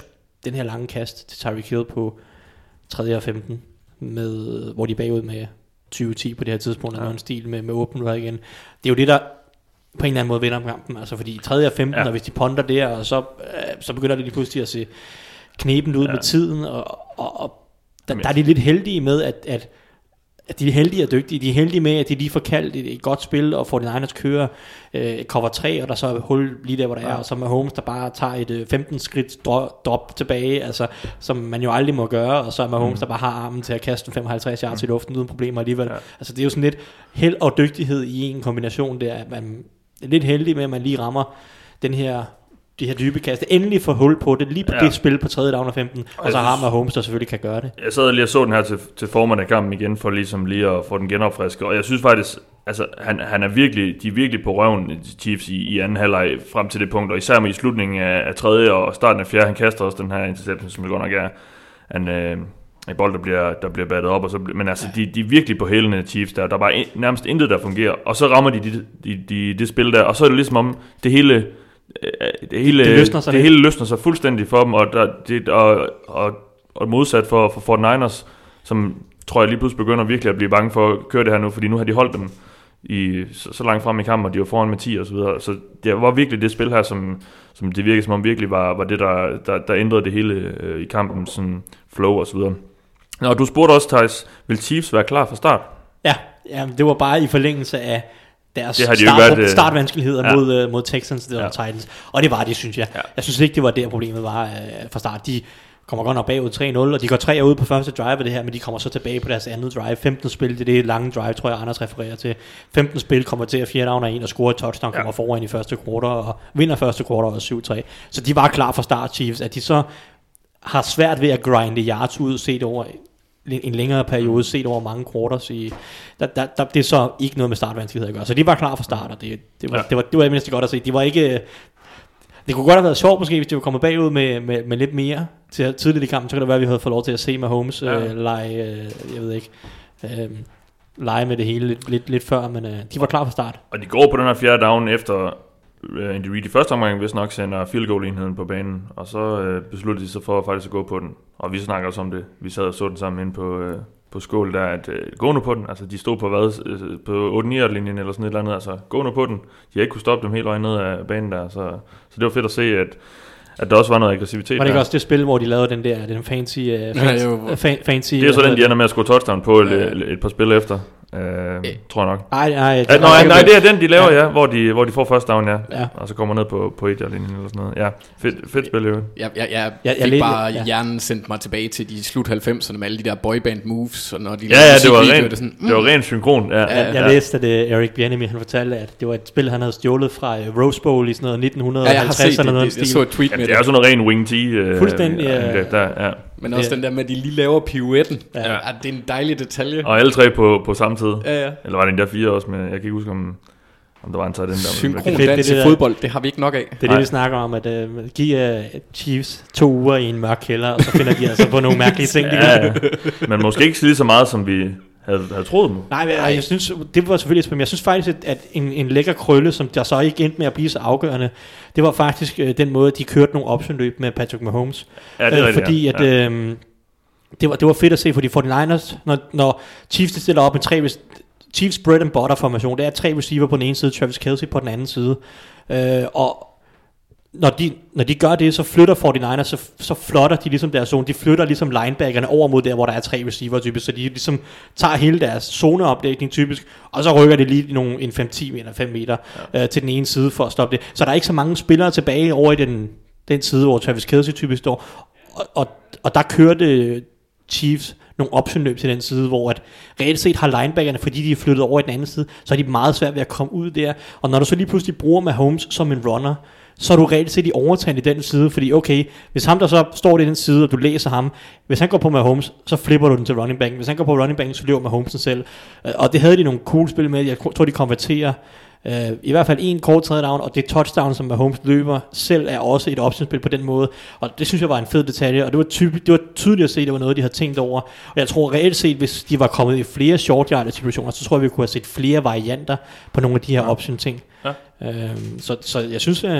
G: den her lange kast til Tyreek Hill på 3. og 15, med, hvor de er bagud med 20-10 på det her tidspunkt, ja. en stil med, med åben rør igen. Det er jo det, der på en eller anden måde vinder om kampen. Altså fordi 3. og 15, ja. og hvis de ponder der, og så, øh, så begynder det lige pludselig at se kneben ud ja. med tiden, og, og, og der, der er de lidt heldige med, at at de er heldige og dygtige. De er heldige med, at de lige får kaldt et, et godt spil, og 49ers kører øh, cover 3, og der så er hul lige der, hvor der ja. er, og så med Holmes, der bare tager et øh, 15 skridt drop, drop tilbage, altså, som man jo aldrig må gøre, og så er med Holmes, mm. der bare har armen til at kaste 55 yards mm. i luften uden problemer alligevel. Ja. Altså det er jo sådan lidt held og dygtighed i en kombination der, at man er lidt heldig med, at man lige rammer den her de her dybe kast, endelig får hul på det, lige på ja. det spil på 3. down og 15, og så har man Holmes, der selvfølgelig kan gøre det.
E: Jeg sad lige og så den her til, til formanden af kampen igen, for ligesom lige at få den genopfrisket, og jeg synes faktisk, altså han, han er virkelig, de er virkelig på røven, Chiefs, i, i anden halvleg frem til det punkt, og især med i slutningen af, af tredje og starten af fjerde, han kaster også den her interception, som det godt nok er, en, øh, en bold, der bliver, der bliver battet op, og så, men altså, de, de er virkelig på hælene, Chiefs, der, der er bare in, nærmest intet, der fungerer, og så rammer de de, de, de det spil der, og så er det ligesom om, det hele, det hele,
G: det løsner sig,
E: det hele løsner sig fuldstændig for dem, og, der, det, og, og, og modsat for, for Fort Niners, som tror jeg lige pludselig begynder virkelig at blive bange for at køre det her nu, fordi nu har de holdt dem i, så, så langt frem i kampen, og de var foran med 10 og så videre. Så det var virkelig det spil her, som, som det virkede som om virkelig var, var det, der, der, der ændrede det hele øh, i kampen, sådan flow og så videre. Nå, du spurgte også, Thijs, vil Chiefs være klar fra start?
G: Ja, ja det var bare i forlængelse af deres
E: Det har de
G: start,
E: været, øh,
G: startvanskeligheder
E: ja.
G: mod, uh, mod Texans og
E: Ja.
G: Titans. Og det var det, synes jeg.
E: Ja.
G: Jeg synes ikke, det var der problemet var uh, fra start. De kommer godt nok bagud 3-0, og de går 3 ud på første drive af det her, men de kommer så tilbage på deres andet drive. 15 spil, det er det lange drive, tror jeg, Anders refererer til. 15 spil kommer til at 4 down og 1 og scorer et touchdown, kommer foran i første kvartal og vinder første kvartal og 7-3. Så de var klar for start, Chiefs. At de så har svært ved at grinde yards ud, set over en længere periode, set over mange quarters i, der, der, der, det er så ikke noget med startvanskelighed at gøre. Så de var klar fra start, og det, det, var,
E: Ja.
G: det, var, det var mindst godt at se. De var ikke, det kunne godt have været sjovt måske, hvis de var kommet bagud med, med, med lidt mere til, tidligt i kampen. Så kan det være, at vi havde fået lov til at se Mahomes
E: Ja.
G: ja. øh, lege, øh, jeg ved ikke, øh, lege med det hele lidt, lidt, lidt før, men øh, de var klar fra start.
E: Og de går på den her fjerde down efter Andy Reid i første omgang, hvis nok sender field goal enheden på banen, og så uh, besluttede de sig for faktisk at gå på den. Og vi snakker også om det. Vi sad og så den sammen inde på, uh, på skål, der at øh, gå nu på den. Altså, de stod på hvad? øh, På 8-9-linjen eller sådan et eller andet. Altså, gå nu på den. De har ikke kunne stoppe dem helt øje ned af banen der. Så, så det var fedt at se, at, at der også var noget aggressivitet
G: Var det ikke
E: der.
G: også det spil, hvor de lavede den der, den fancy, uh, fancy,
F: jo.
G: uh, fa- fancy
E: Det er så den, de ender med at score touchdown på et, et par spil efter. Øh, tror jeg nok.
G: Nej, nej,
E: Ja,
G: det
E: nej,
G: var-
E: nej, det er den, de laver, ja, hvor, de, hvor de får første down, ja.
G: Ja.
E: Og så kommer ned på, på et eller sådan noget. Ja, fedt, fedt spil, jo.
F: Jeg, jeg, jeg,
G: Jeg-
F: jeg fik bare
G: ja.
F: hjernen sendt mig tilbage til de slut 90'erne med alle de der boyband moves, og når de
E: Ja, ja, det var rent,
F: det er sådan,
E: det var rent synkron. Ja, ja,
G: Jeg, jeg læste, at uh, Eric Bieniemy, han fortalte, at det var et spil, han havde stjålet fra uh, Rose Bowl i sådan noget 1950
F: Ja, jeg har set
G: eller noget
F: det, det, jeg
G: stil.
F: så et tweet
E: Ja,
F: med
E: det er jo sådan noget ren wing T. Øh,
G: Fuldstændig, ja.
E: angreb Der, ja.
F: Men også
G: Det-
F: den der med, at de lige laver pirouetten.
G: Ja.
F: Ja. det er en dejlig detalje.
E: Og alle tre på, på samme tid.
F: Ja, ja.
E: Eller var det en der fire også, men jeg kan ikke huske, om, om der var en tight end der.
F: Synkron
G: det er
F: dans
G: det
F: i
G: der-
F: fodbold, det har vi ikke nok af.
G: Det er det,
E: Nej.
G: vi snakker om, at uh, give uh, Chiefs to uger i en mørk kælder, og så finder de altså på nogle mærkelige ting.
E: ja. Men måske ikke lige så meget, som vi havde, havde troet. nu.
G: Nej, men jeg, synes, det var selvfølgelig et men jeg synes faktisk, at, at en, en lækker krølle, som der så ikke endte med at blive så afgørende, det var faktisk øh, den måde, de kørte nogle optionløb med Patrick Mahomes.
E: Ja, det er
G: Øh,
E: rigtigt,
G: fordi
E: ja.
G: at,
E: ja.
G: øh, det, var, det var fedt at se for de 49ers, når, når Chiefs stiller op med tre, Chiefs bread and butter formation, det er tre receiver på den ene side, Travis Kelce på den anden side, øh, og når de, når de gør det, så flytter 49ers, så, så flotter de ligesom deres zone. De flytter ligesom linebackerne over mod der, hvor der er tre receiver typisk. Så de ligesom tager hele deres zoneopdækning typisk, og så rykker de lige nogle, en 5-10 eller 5 meter ja. øh, til den ene side for at stoppe det. Så der er ikke så mange spillere tilbage over i den, den side, hvor Travis Kelce typisk står. Og, og, og der kørte Chiefs nogle optionløb til den side, hvor at reelt set har linebackerne, fordi de er flyttet over i den anden side, så er de meget svært ved at komme ud der. Og når du så lige pludselig bruger Mahomes som en runner, så er du reelt set i overtagen i den side, fordi okay, hvis ham der så står i den side, og du læser ham, hvis han går på Mahomes, så flipper du den til running back. Hvis han går på running back, så løber Mahomes den selv. Øh, Og det havde de nogle cool spil med. Jeg tror, de konverterer Uh, I hvert fald en kort tredje down, og det touchdown, som Mahomes løber selv, er også et optionsspil på den måde. Og det synes jeg var en fed detalje, og det var, typ, det var tydeligt at se, at det var noget, de havde tænkt over. Og jeg tror reelt set, hvis de var kommet i flere short yard situationer, så tror jeg, vi kunne have set flere varianter på nogle af de her option ting.
E: Ja.
G: Øhm, så, så jeg synes, øh,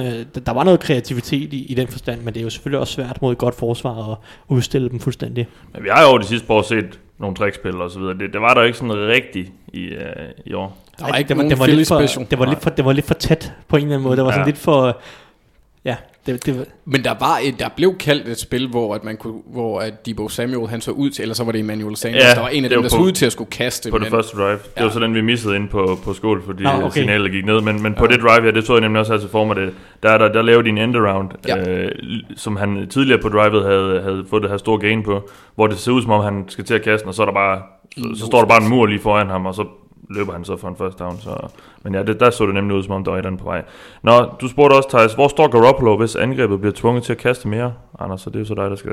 G: der- var noget kreativitet i, i den forstand, men det er jo selvfølgelig også svært mod et godt forsvar at udstille dem fuldstændig.
E: Men vi har jo over de sidste par år set nogle trickspil og så videre. Det, det var der jo ikke sådan rigtigt i, uh, i år.
F: Der var ikke
G: det var, det var,
F: Philly
G: lidt for, det, var lidt for, det var lidt for tæt på en eller anden måde. Det var sådan
E: Ja.
G: lidt for... Ja, det, det, var-
F: Men der var et, der blev kaldt et spil, hvor at man kunne, hvor at Debo Samuel han så ud til, eller så var det Emmanuel Sanders,
E: Ja,
F: der var en af
E: det
F: dem,
E: var
F: der så ud til at skulle kaste.
E: På det
F: men-
E: første drive. Det
F: Ja.
E: var så den, vi missede ind på, på skål, fordi ah,
G: okay.
E: signalet gik ned. Men, men på det drive, ja, det så jeg nemlig også her til for mig, det, der, der, der lavede de en end around,
F: Ja.
E: øh, som han tidligere på drivet havde, havde fået det her store gain på, hvor det ser ud som om, han skal til at kaste, og så, er der bare, så, så står der bare en mur lige foran ham, og så løber han så for en first down. Så. Men ja, det, der så det nemlig ud, som om der var på vej. Nå, du spurgte også, Thijs, hvor står Garoppolo, hvis angrebet bliver tvunget til at kaste mere? Anders, så det er jo så dig, der skal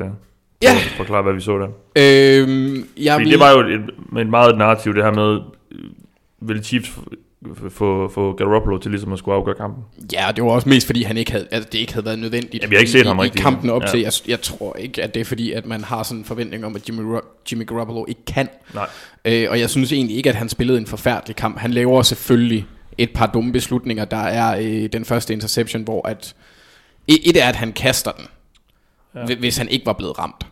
F: Ja.
E: forklare, hvad vi så der.
F: Øhm, jeg
E: Fordi
F: vil,
E: det var jo et, et, et meget narrativ, det her med, øh, vil Chiefs få, få Garoppolo til ligesom at skulle afgøre kampen?
F: Ja, det var også mest fordi han ikke havde, altså det ikke havde været nødvendigt.
E: Ja, vi har ikke set
F: i,
E: ham
F: i,
E: rigtig.
F: i kampen op
E: Ja.
F: til. Jeg, jeg tror ikke, at det er fordi, at man har sådan en forventning om, at Jimmy, Jimmy Garoppolo ikke kan.
E: Nej.
F: Øh, og jeg synes egentlig ikke, at han spillede en forfærdelig kamp. Han laver selvfølgelig et par dumme beslutninger. Der er øh, den første interception, hvor at... Et, er, at han kaster den, ja. hvis han ikke var blevet ramt.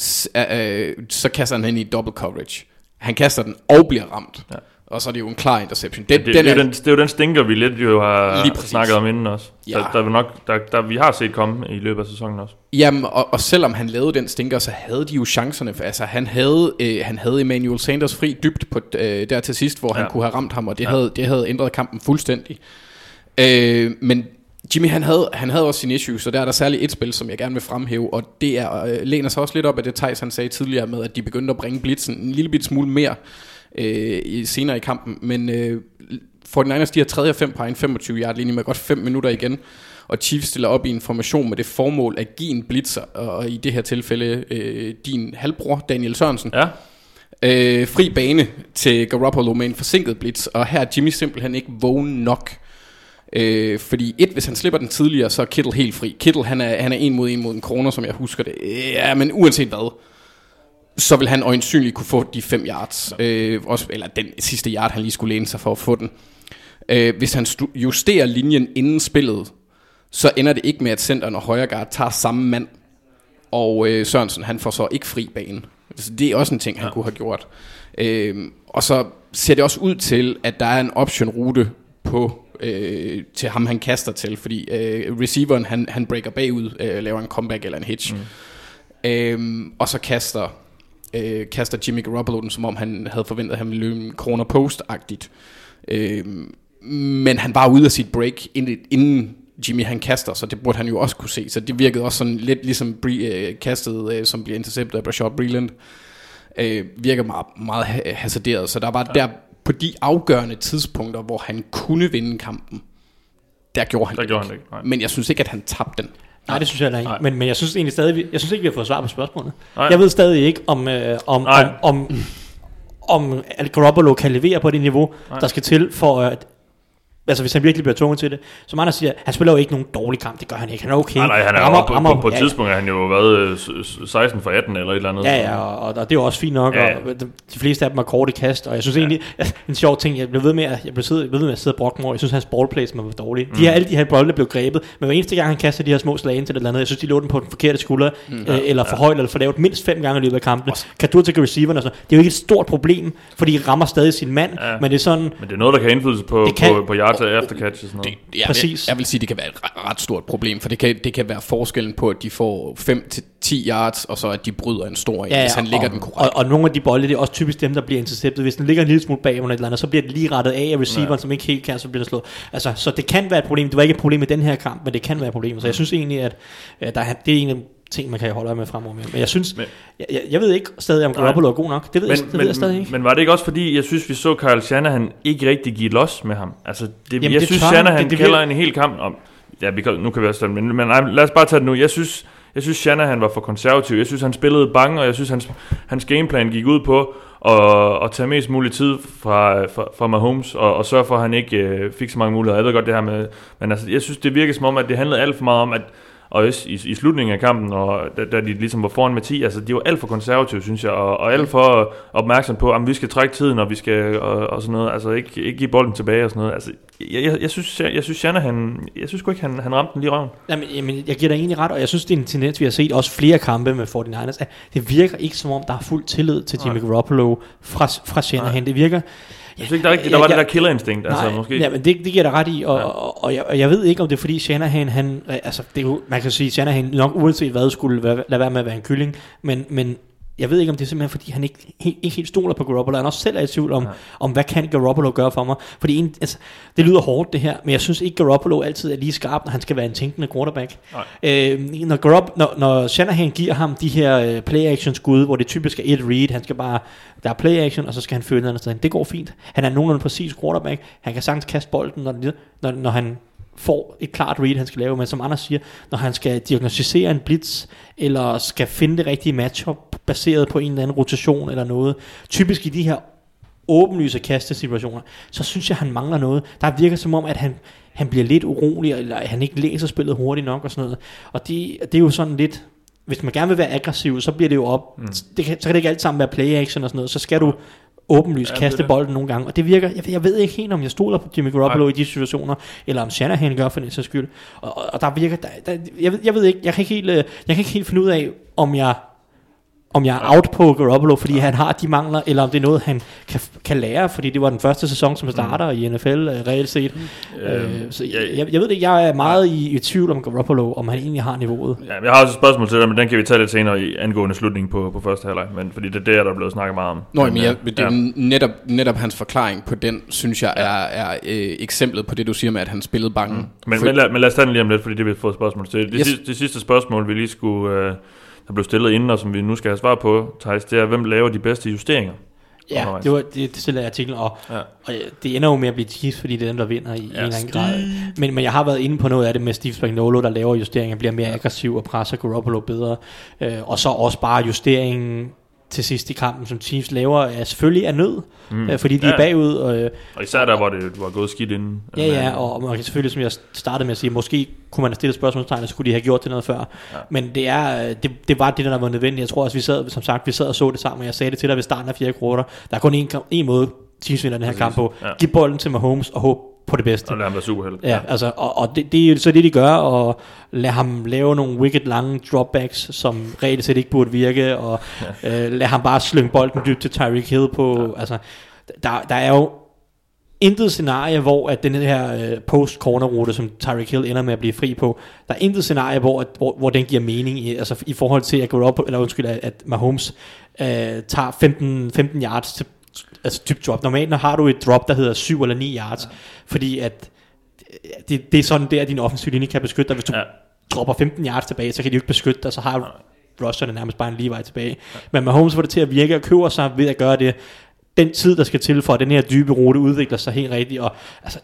F: S- øh, så kaster han ind i double coverage. Han kaster den og bliver ramt.
E: Ja.
F: Og så er det jo en klar interception. Den,
E: Det, det,
F: den
E: det, er,
F: er,
E: jo den, det er jo den stinker, vi lidt jo har snakket om inden også.
F: Ja.
E: Der, der, er nok, der, der, vi har set komme i løbet af sæsonen også.
F: Jamen, og, og selvom han lavede den stinker, så havde de jo chancerne. For, altså, han havde, øh, han havde Emmanuel Sanders fri dybt på, øh, der til sidst, hvor ja. han
E: Ja.
F: kunne have ramt ham, og det, ja. havde, det havde ændret kampen fuldstændig. Øh, men Jimmy, han havde, han havde også sine issues, så der er der særligt et spil, som jeg gerne vil fremhæve, og det er, øh, læner sig også lidt op af det, Thijs han sagde tidligere med, at de begyndte at bringe blitzen en lille bit smule mere øh, i, senere i kampen. Men øh, 49ers, de har tredje og fem på en 25 yard linje med godt 5 minutter igen. Og Chiefs stiller op i en formation med det formål at give en blitzer, og i det her tilfælde øh, din halvbror Daniel Sørensen,
E: Ja,
F: øh, fri bane til Garoppolo med en forsinket blitz, og her er Jimmy simpelthen ikke vågen nok. Øh, fordi et, hvis han slipper den tidligere, så er Kittle helt fri. Kittle, han er, han er en mod en mod en kroner, som jeg husker det. Ja, men uanset hvad, så vil han øjensynligt kunne få de 5 yards. Øh, også, eller den sidste yard, han lige skulle læne sig for at få den. Øh, hvis han justerer linjen inden spillet, så ender det ikke med, at centeren og højre guard tager samme mand. Og øh, Sørensen, han får så ikke fri bane. Så det er også en ting, han ja. kunne have gjort. Øhm, og så ser det også ud til, at der er en option-rute på øh, til ham, han kaster til, fordi øh, receiveren, han, han breaker bagud, øh, laver en comeback eller en hitch. Mm. Øhm, og så kaster, øh, kaster Jimmy Garoppolo den, som om han havde forventet, at han ville løbe en corner post-agtigt. Øhm, men han var ude af sit break, inden, inden Jimmy han kaster, så det burde han jo også kunne se. Så det virkede også sådan lidt ligesom Bri, øh, kastet, øh, som bliver interceptet af Brashard Breland. Øh, virker meget, meget ha- hasarderet. Så der var ja. der på de afgørende tidspunkter, hvor han kunne vinde kampen, der gjorde han
E: Der
F: det
E: gjorde
F: ikke.
E: han ikke, nej.
F: Men jeg synes ikke, at han tabte den.
G: Nej, det synes jeg heller ikke.
E: Nej.
G: Men, men jeg synes egentlig stadig, jeg synes ikke, vi har fået svar på spørgsmålet.
E: Nej.
G: Jeg ved stadig ikke, om, øh, om,
E: Nej.
G: om, om, om Garoppolo kan levere på det niveau,
E: Nej.
G: der skal til for at Altså hvis han virkelig bliver tvunget til det Som andre siger Han spiller jo ikke nogen dårlig kamp Det gør han ikke Han er okay
E: Nej, nej, han er
G: rammer,
E: rammer, på,
G: rammer,
E: på, på et
G: ja,
E: tidspunkt er han jo været øh, s- s- 16 for 18 eller et eller andet.
G: Ja, ja, og, og, det er jo også fint nok,
E: Ja,
G: ja,
E: ja.
G: og de, fleste af dem er korte kast, og jeg synes ja. egentlig, en sjov ting, jeg blev ved med, at jeg blev, sidde, ved med at sidde og brokke mig jeg synes, hans ballplacement var dårlig. Mm. De her, alle de her bolde blev grebet, men hver eneste gang, han kaster de her små slag ind til det eller andet, jeg synes, de lå den på den forkerte skulder, mm. øh, eller for højt, eller for lavt, mindst fem gange i løbet af kampen. Kan du til receiveren og sådan Det er jo ikke et stort problem, fordi de rammer stadig sin mand,
E: Ja.
G: ja. men det er sådan,
E: Men det er noget, der kan indflydelse på,
G: Det kan-
E: på, på yards og after catch og sådan noget.
F: Det, jeg,
G: Præcis.
F: Jeg, jeg vil sige, det kan være et ret, ret stort problem, for det kan, det kan være forskellen på, at de får 5-10 yards, og så at de bryder en stor en,
G: Ja,
F: hvis han lægger
G: og,
F: den korrekt.
G: Og, og nogle af de bolde, det er også typisk dem, der bliver interceptet. Hvis den ligger en lille smule bag under et eller andet, så bliver det lige rettet af af receiveren, ja. som ikke helt kan, så bliver det slået. Altså, så det kan være et problem. Det var ikke et problem i den her kamp, men det kan være et problem. Så jeg synes egentlig, at, at der, er- det er en af ting, man kan holde øje med fremover med. Men jeg synes,
E: Men-
G: jeg, jeg, jeg ved ikke stadig, om Garoppolo er god nok. Det ved,
E: Men,
G: jeg, det ved jeg stadig
E: men,
G: ikke.
E: men var det ikke også fordi, jeg synes, vi så Kyle Shanahan ikke rigtig give los med ham? Altså, det,
G: Jamen,
E: jeg
G: det
E: synes,
G: tør han.
E: Shanahan
G: Det- det
E: kælder
G: vil-
E: en hel kamp om... Ja, vi kan, nu kan vi også stemme, men, men nej, lad os bare tage det nu. Jeg synes, jeg synes Shanahan var for konservativ. Jeg synes, han spillede bange, og jeg synes, hans, hans gameplan gik ud på at, at tage mest mulig tid fra, fra, fra Mahomes, og, og sørge for, at han ikke øh, fik så mange muligheder. Jeg ved godt det her med... Men altså, jeg synes, det virker som om, at det handlede alt for meget om, at og også i, i slutningen af kampen, og da, da de ligesom var foran med 10, altså de var alt for konservative, synes jeg, og, og alt for opmærksom på, at vi skal trække tiden, og vi skal, og, og sådan noget, altså ikke, ikke give bolden tilbage og sådan noget. Altså, jeg, jeg, jeg synes, jeg, jeg synes, Shanahan, jeg synes ikke, han, han ramte den lige i røven.
G: Jamen, jamen, jeg giver dig egentlig ret, og jeg synes, det er en tendens, vi har set også flere kampe med 49ers, at det virker ikke som om, der er fuld tillid til Jimmy Garoppolo fra, fra Shanahan. Det virker...
E: Jeg synes ikke, der, er rigtig, der var det der killerinstinkt, altså
G: Nej,
E: måske.
G: Ja, men det, det giver dig ret i, og,
E: ja.
G: og, og, jeg, og jeg ved ikke, om det er fordi Shanahan, han, altså det er jo, man kan sige, Shanahan nok uanset hvad, skulle være, lade være med at være en kylling, men, men jeg ved ikke, om det er simpelthen, fordi han ikke, helt, ikke helt stoler på Garoppolo. Han også selv er i tvivl om,
E: Ja.
G: om hvad kan Garoppolo gøre for mig. Fordi en, altså, det lyder hårdt det her, men jeg synes ikke, Garoppolo altid er lige skarp, når han skal være en tænkende quarterback. Øh, når, Garopp, når, når Shanahan giver ham de her øh, play-action skud, hvor det typisk er et read, han skal bare, der er play-action, og så skal han følge et andet sted. Det går fint. Han er nogenlunde præcis quarterback. Han kan sagtens kaste bolden, når, når, når han får et klart read, han skal lave, men som andre siger, når han skal diagnostisere en blitz, eller skal finde det rigtige matchup, baseret på en eller anden rotation eller noget, typisk i de her åbenlyse kastesituationer, så synes jeg, han mangler noget. Der virker som om, at han, han bliver lidt urolig, eller han ikke læser spillet hurtigt nok og sådan noget. Og det, det er jo sådan lidt, hvis man gerne vil være aggressiv, så bliver det jo op, mm. det kan, så kan det ikke alt sammen være play action og sådan noget, så skal du åbenlyst
E: Ja,
G: kaste
E: det.
G: bolden nogle gange, og det virker, jeg, jeg ved ikke helt, om jeg stoler på Jimmy Garoppolo
E: Nej.
G: i de situationer, eller om Shanahan gør for den sags skyld, og, og, og der virker, der, der, jeg, ved, jeg ved ikke, jeg kan ikke, helt, øh, jeg kan ikke helt finde ud af, om jeg om jeg er out på Garoppolo, fordi han har de mangler, eller om det er noget, han kan, kan lære, fordi det var den første sæson, som starter i NFL, øh, reelt set. Øh, så jeg, jeg, jeg ved det ikke, jeg er meget i, i tvivl om Garoppolo, om han egentlig har niveauet.
E: Ja, jeg har også et spørgsmål til dig, men den kan vi tage lidt senere i angående slutningen på, på første halvleg, men fordi det er det, der er blevet snakket meget om.
F: Nå,
E: men,
F: men jeg,
E: øh,
F: det er ja. netop, netop hans forklaring på den, synes jeg, er, er øh, eksemplet på det, du siger med, at han spillede bange. Mm.
E: Men, men, lad, men lad os tage den lige om lidt, fordi det vil vi få et spørgsmål til. Det,
F: Yes.
E: yes. det sidste spørgsmål, vi lige skulle, øh, der blev stillet inden, og som vi nu skal have svar på, Thijs, det er, hvem laver de bedste justeringer?
G: Ja,
E: undervejs?
G: det, var, det, det stiller jeg artiklen, og,
E: Ja.
G: ja. og det ender jo med at blive Chiefs, fordi det er dem, der vinder i ja, en eller anden grad. Men, men jeg har været inde på noget af det med Steve Spagnuolo, der laver justeringer, bliver mere aggressiv og presser Garoppolo bedre. Øh, og så også bare justeringen til sidst i kampen, som Chiefs laver, er selvfølgelig af nød, mm. øh, fordi de
E: Ja.
G: er bagud. Og, øh,
E: Og især der, hvor det var gået skidt inden.
G: Ja, ja, og man kan selvfølgelig, som jeg startede med at sige, måske kunne man have stillet spørgsmålstegn, og så kunne de have gjort det noget før. Ja. Men det, er, øh, det, det var det, der var nødvendigt. Jeg tror også, vi sad, som sagt, vi sad og så det sammen, og jeg sagde det til dig ved starten af fjerde kvartal. Der er kun en, en måde, Chiefs vinder den her
E: Præcis.
G: kamp på.
E: Ja.
G: Giv bolden til Mahomes og håb på det bedste.
E: Og lad ham være superheld.
G: Ja, altså, og, og det, det er jo så det, de gør, og lad ham lave nogle wicked lange dropbacks, som reelt set ikke burde virke, og ja. øh, lad ham bare slynge bolden dybt til Tyreek Hill på, ja. altså, der, der er jo intet scenarie, hvor at den her øh, post-corner-rute, som Tyreek Hill ender med at blive fri på, der er intet scenarie, hvor, at, hvor, hvor den giver mening, i, altså i forhold til at gå op, eller undskyld, at, at Mahomes øh, tager 15, 15 yards til altså dybt drop. Normalt når har du et drop, der hedder 7 eller 9 yards, ja. fordi at det, det er sådan der, din offensive linje kan beskytte dig. Hvis du
E: Ja.
G: dropper 15 yards tilbage, så kan de jo ikke beskytte dig, så har rusherne nærmest bare en lige vej tilbage. Ja. Men Mahomes får det til at virke og køber sig ved at gøre det. Den tid, der skal til for, at den her dybe rute udvikler sig helt rigtigt, og altså,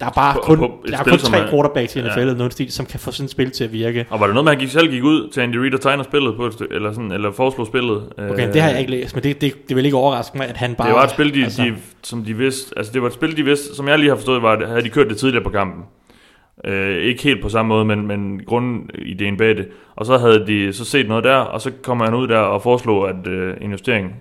G: der er bare
E: På-
G: kun,
E: på
G: der er
E: spil,
G: kun tre
E: er-
G: quarterbacks i NFL,
E: Ja.
G: noget stil, som kan få sådan et spil til at virke.
E: Og var det noget med, at han gik, selv gik ud til Andy Reid og tegner spillet på eller, sådan, eller foreslog spillet?
G: Okay,
E: øh,
G: det har jeg ikke læst, men det, det, det vil ikke overraske mig, at han bare...
E: Det var et spil, de,
G: altså,
E: de, som de vidste, altså det var et spil, de vidste, som jeg lige har forstået, var, at havde de kørt det tidligere på kampen. Øh, ikke helt på samme måde, men, men grundideen bag det. Og så havde de så set noget der, og så kommer han ud der og foreslog, at øh, en justering,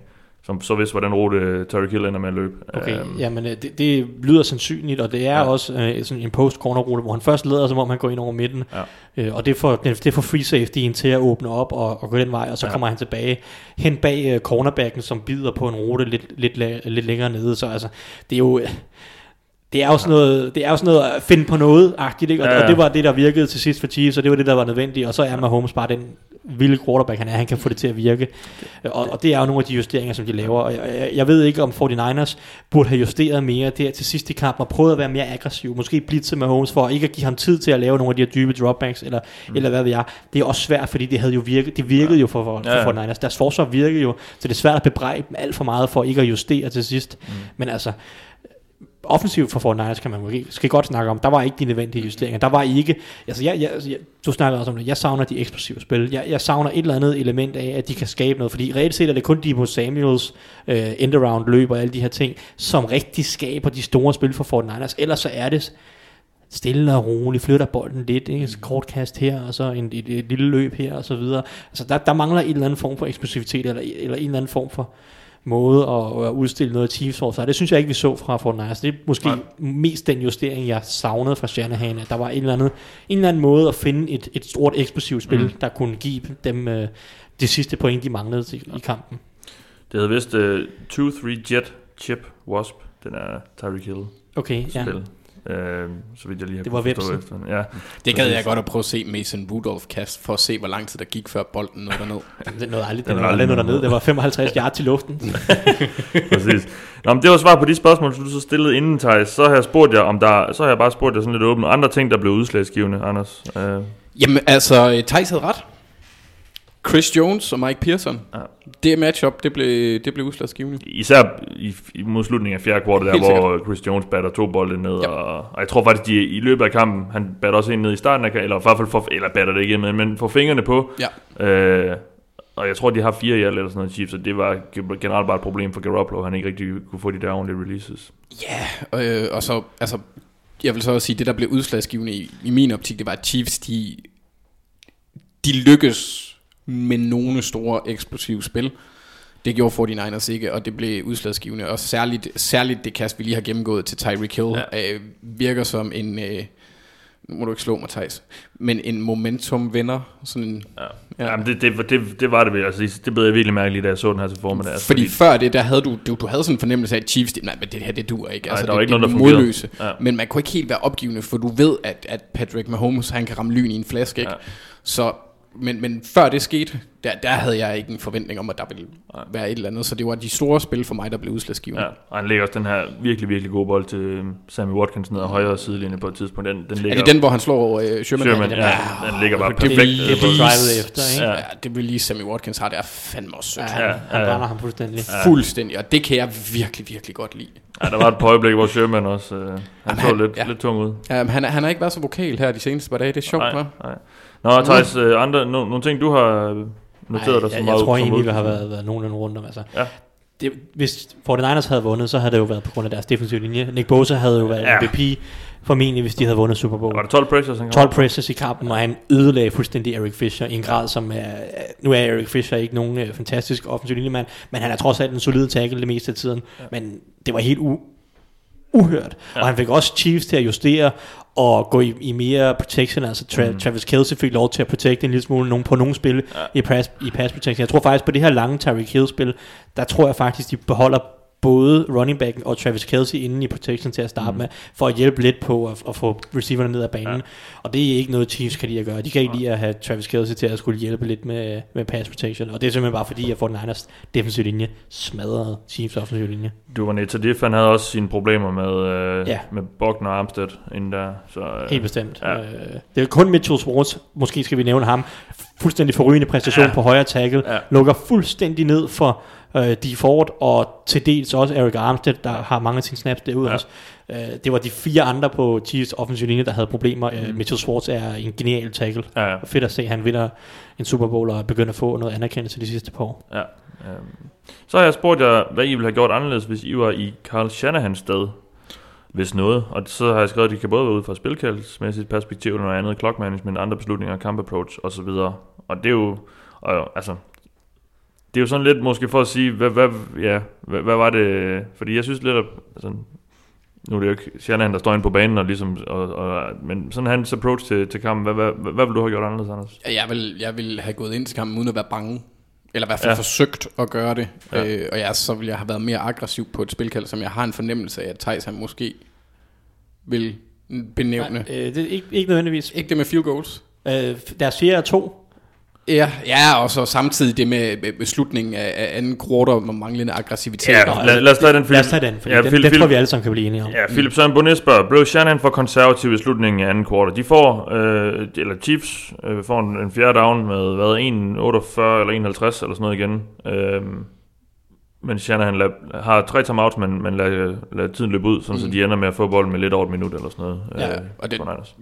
E: som så vidste, hvordan rute Tyreek Hill ender med at løbe.
G: Okay,
E: Øhm,
G: jamen øh, det, det lyder sandsynligt, og det er
E: Ja.
G: også øh, sådan en post-corner-rute, hvor han først leder, som om han går ind over midten,
E: Ja.
G: øh, og det får, det, får free safetyen til at åbne op og, og gå den vej, og så
E: Ja.
G: kommer han tilbage hen bag øh, cornerbacken, som bider på en rute lidt, lidt, la- lidt længere nede, så altså, det er jo... Øh, det er jo sådan noget, det er jo sådan noget at finde på noget agtigt, ikke? Og,
E: Ja,
G: ja, og det var det, der virkede til sidst for Chiefs, og det var det, der var nødvendigt, og så er Mahomes bare den vilde quarterback, han er, han kan få det til at virke. Og, og det er jo nogle af de justeringer, som de laver. Og jeg, jeg, jeg ved ikke, om 49ers burde have justeret mere der til sidst i kampen, og prøvet at være mere aggressiv, måske blitse med Mahomes, for ikke at give ham tid til at lave nogle af de her dybe dropbacks, eller, mm. eller hvad ved jeg. Det er også svært, fordi det havde jo virket, det virkede ja. jo for, for,
E: Ja, ja.
G: for 49ers. Deres forsvar virkede jo, så det er svært at bebrejde dem alt for meget for ikke at justere til sidst. Mm. Men altså, offensivt for 49ers kan man måske skal godt snakke om. Der var ikke de nødvendige justeringer. Der var ikke, altså jeg, jeg, jeg, du snakker også om det, jeg savner de eksplosive spil. Jeg, jeg savner et eller andet element af, at de kan skabe noget, fordi reelt set er det kun Debo Samuels øh, end-around løb og alle de her ting, som rigtig skaber de store spil for 49ers. Ellers så er det stille og roligt, flytter bolden lidt, ikke? Så kort kast her, og så en, et, et, lille løb her, og så videre. Altså der, der mangler en eller anden form for eksplosivitet, eller, eller en eller anden form for måde at, at udstille noget sig. Det synes jeg ikke, vi så fra Fortnite. Det er måske
E: Nej.
G: Mest den justering, jeg savnede fra Shanahan, at der var en eller anden, en eller anden måde at finde et, et stort eksplosivt spil,
E: Mm.
G: der kunne give dem øh, det sidste point, de manglede til, i kampen.
E: Det hedder vist uh, 2-3 Jet Chip Wasp, den er Tyreek Hill
G: Okay, ja.
E: Øh, så vidt jeg lige har
G: Det var
E: kunne forstå
G: vepsen.
E: efter. Ja.
F: Det gad jeg godt at prøve at se Mason Rudolph kast, for at se, hvor lang tid der gik, før bolden nåede derned.
G: Det nåede aldrig,
E: Den
G: nåede
E: aldrig nået.
G: derned. Det var 55 yards til luften.
E: Præcis. Nå, men det var svar på de spørgsmål, som du så stillede inden, Thijs. Så har jeg spurgt jer, om der, så har jeg bare spurgt jer sådan lidt åbent. Andre ting, der blev udslagsgivende, Anders. Øh,
F: Jamen altså, Thijs havde ret. Chris Jones og Mike Pearson.
E: Ja.
F: Det matchup, det blev, det blev udslagsgivende.
E: især i, i mod slutningen af fjerde kvartal, der
F: Helt
E: hvor Chris Jones batter to bolde ned.
F: Ja.
E: Og, og, jeg tror faktisk, de i løbet af kampen, han batter også en ned i starten af eller i hvert fald for, eller batter det ikke, men, men får fingrene på.
F: Ja.
E: Øh, og jeg tror, de har fire i alt eller sådan noget Chiefs, så det var generelt bare et problem for Garoppolo, han ikke rigtig kunne få de der ordentlige releases.
F: Ja, øh, og så, altså, jeg vil så også sige, det der blev udslagsgivende i, i min optik, det var, at Chiefs, de, de lykkes med nogle store eksplosive spil. Det gjorde 49ers ikke, og det blev udslagsgivende. Og særligt, særligt det kast, vi lige har gennemgået til Tyreek Hill, ja. øh, virker som en... Øh, nu må du ikke slå mig, Thijs, men en momentum-vinder. Sådan en,
E: Ja.
F: Ja.
E: ja. Jamen, det, det, det, det, var det vel. Altså, det blev jeg virkelig mærkeligt, da jeg så den her til formiddag. Altså,
F: fordi, før det, der havde du, du, du havde sådan en fornemmelse af, at Chiefs, det, nej, men det her, det dur ikke. Altså,
E: der var
F: det,
E: ikke noget,
F: det,
E: der
F: er
E: fungerede.
F: modløse.
E: Ja.
F: Men man kunne ikke helt være opgivende, for du ved, at, at Patrick Mahomes, han kan ramme lyn i en flaske, ikke?
E: Ja.
F: Så, men, men før det skete, der, der havde jeg ikke en forventning om, at der ville være et eller andet. Så det var de store spil for mig, der blev udslagsgivende.
E: Ja, og han lægger også den her virkelig, virkelig gode bold til øhm, Sammy Watkins ned ad højre sidelinje på et tidspunkt. Den, den
F: Er
E: ligger,
F: det den, hvor han slår uh, Sherman?
E: Sherman, ja, den ligger bare
G: Det,
E: perfekt.
G: det, det,
E: øh,
G: det
E: på-
G: efter, ikke?
E: Ja.
F: Ja, det vil lige Sammy Watkins har, det er fandme også sødt.
G: Ja,
F: Ja.
G: han, han
E: ja.
G: brænder ham fuldstændig.
F: Fuldstændig, og det kan jeg virkelig, virkelig godt lide.
E: Ja, der var et par øjeblik, hvor Sherman også, øh, han
F: Jamen,
E: så
F: han-
E: lidt,
F: ja.
E: lidt tung ud.
F: Ja, men han, er- han har ikke været så vokal her de seneste par dage, det er sjovt,
E: Nej,
F: hva'?
E: nej. Nå, Thijs, øh, andre, no, nogle ting, du har noteret dig
G: Ej,
E: så
G: jeg,
E: meget
G: jeg tror egentlig, vi har været, været nogenlunde rundt om. Altså.
E: Ja.
G: det, hvis 49ers havde vundet, så havde det jo været på grund af deres defensive linje. Nick Bosa havde jo været
E: Ja.
G: ja. MVP formentlig, hvis de havde vundet Super Bowl.
E: Var det 12 pressures? han
G: 12 pressures i kampen, og han ødelagde fuldstændig Eric Fisher i en grad, som er... Nu er Eric Fisher ikke nogen øh, fantastisk offensiv linjemand, men han er trods alt en solid tackle det meste af tiden. Ja. Men det var helt u- uhørt. Ja. Og han fik også Chiefs til at justere og gå i, i mere protection. Altså Tra- mm. Travis Kelce fik lov til at protecte en lille smule nogen, på nogle spil ja. i, pass, i pass protection. Jeg tror faktisk på det her lange Tyreek Hill spil, der tror jeg faktisk, de beholder både running backen og Travis Kelce inde i protection til at starte mm. med, for at hjælpe lidt på at, at få receiverne ned ad banen. Ja. Og det er ikke noget Chiefs kan lide at gøre. De kan ikke lide at have Travis Kelce til at skulle hjælpe lidt med, med pass protection. Og det er simpelthen bare fordi, at 49ers defensive linje smadrede Chiefs offensive linje.
E: Du var net til det, han havde også sine problemer med, øh,
G: Ja.
E: med Bogner og Armstead inden der. Så, øh,
G: Helt bestemt.
E: Ja.
G: Øh, det er kun Mitchell Schwartz, måske skal vi nævne ham, fuldstændig forrygende præstation ja. På højre tackle,
E: ja.
G: lukker fuldstændig ned for øh, de Ford, og til dels også Eric Armstead, der har mange af sine snaps derude
E: Ja.
G: også. Øh, det var de fire andre på Chiefs offensive linje, der havde problemer. Mm. Øh, Mitchell Schwartz er en genial tackle.
E: Ja, ja.
G: Fedt at se, at han vinder en Super Bowl og begynder at få noget anerkendelse de sidste par år.
E: Ja. øhm. Så har jeg spurgt jer, hvad I ville have gjort anderledes, hvis I var i Carl Shanahans sted, hvis noget. Og så har jeg skrevet, at de kan både være ud fra spilkaldsmæssigt perspektiv, og noget andet, clock management, andre beslutninger, camp approach osv. Og det er jo, og, altså, det er jo sådan lidt måske for at sige, hvad, hvad, ja, hvad, hvad var det, fordi jeg synes lidt, at, altså, nu er det jo ikke Shanahan, der står inde på banen, og ligesom, og, og, men sådan hans approach til, til kampen, hvad, hvad, hvad, hvad vil du have gjort anderledes, Anders?
F: Jeg vil, jeg vil have gået ind til kampen uden at være bange. Eller i hvert fald
E: Ja.
F: forsøgt at gøre det.
E: Ja.
F: Øh, og ja, så vil jeg have været mere aggressiv på et spilkald, som jeg har en fornemmelse af, at Thijs han måske vil benævne.
G: Nej, øh, det er ikke, ikke nødvendigvis.
F: Ikke det med field goals?
G: Øh, deres fjerde er to.
F: Ja, ja, og så samtidig det med, med, slutningen af, af anden quarter med manglende aggressivitet.
E: Ja,
F: Og-
E: lad, lad os tage den,
G: Lad os tage den, for
E: Ja,
G: den,
E: Phil-
G: den tror vi alle sammen kan blive enige om.
E: Ja, Philip Søren Bonnet spørger, blev Shannon for konservativ i slutningen af anden kvartal? De får, øh, eller Chiefs øh, får en, en fjerde down med, hvad, 1,48 eller 51 eller sådan noget igen. Øh, men Shanahan lad, har tre timeouts, men, men lader, lader tiden løbe ud, sådan mm. så de ender med at få bolden med lidt over et minut eller sådan noget.
F: Ja,
E: øh,
F: og det-
E: Niners.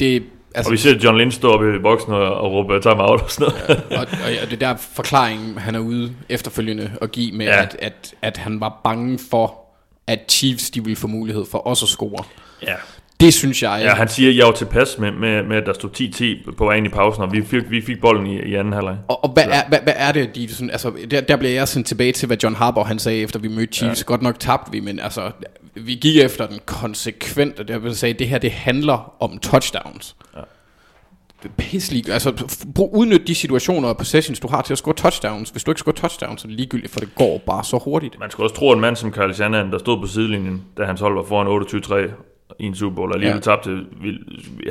F: det, det,
E: og
F: altså,
E: vi ser John Lynch stå oppe i boksen og, og råbe timeout og sådan noget.
F: og, og, og det der forklaring, han er ude efterfølgende at give med,
E: Ja.
F: ja. at, at, at han var bange for, at Chiefs de ville få mulighed for også at score.
E: ja.
F: Det synes jeg...
E: ja, han siger, at jeg var tilpas med, med, med, at der stod 10-10 på vej ind i pausen, og vi fik, vi fik bolden i, i anden halvleg.
F: Og, og hvad, er, hvad, hvad er det, de sådan, altså, der, der bliver jeg sendt tilbage til, hvad John Harbaugh han sagde, efter vi mødte Chiefs. Ja. Godt nok tabte vi, men altså, vi gik efter den konsekvent, og det vil sige, det her, det handler om touchdowns. Ja. Pisselig, altså brug, udnyt de situationer og possessions, du har til at score touchdowns. Hvis du ikke scorer touchdowns, så er det ligegyldigt, for det går bare så hurtigt.
E: Man skulle også tro, at en mand som Carl Shannon, der stod på sidelinjen, da hans hold var foran 28-3 i en Super Bowl, og alligevel ja. Tabte, ville,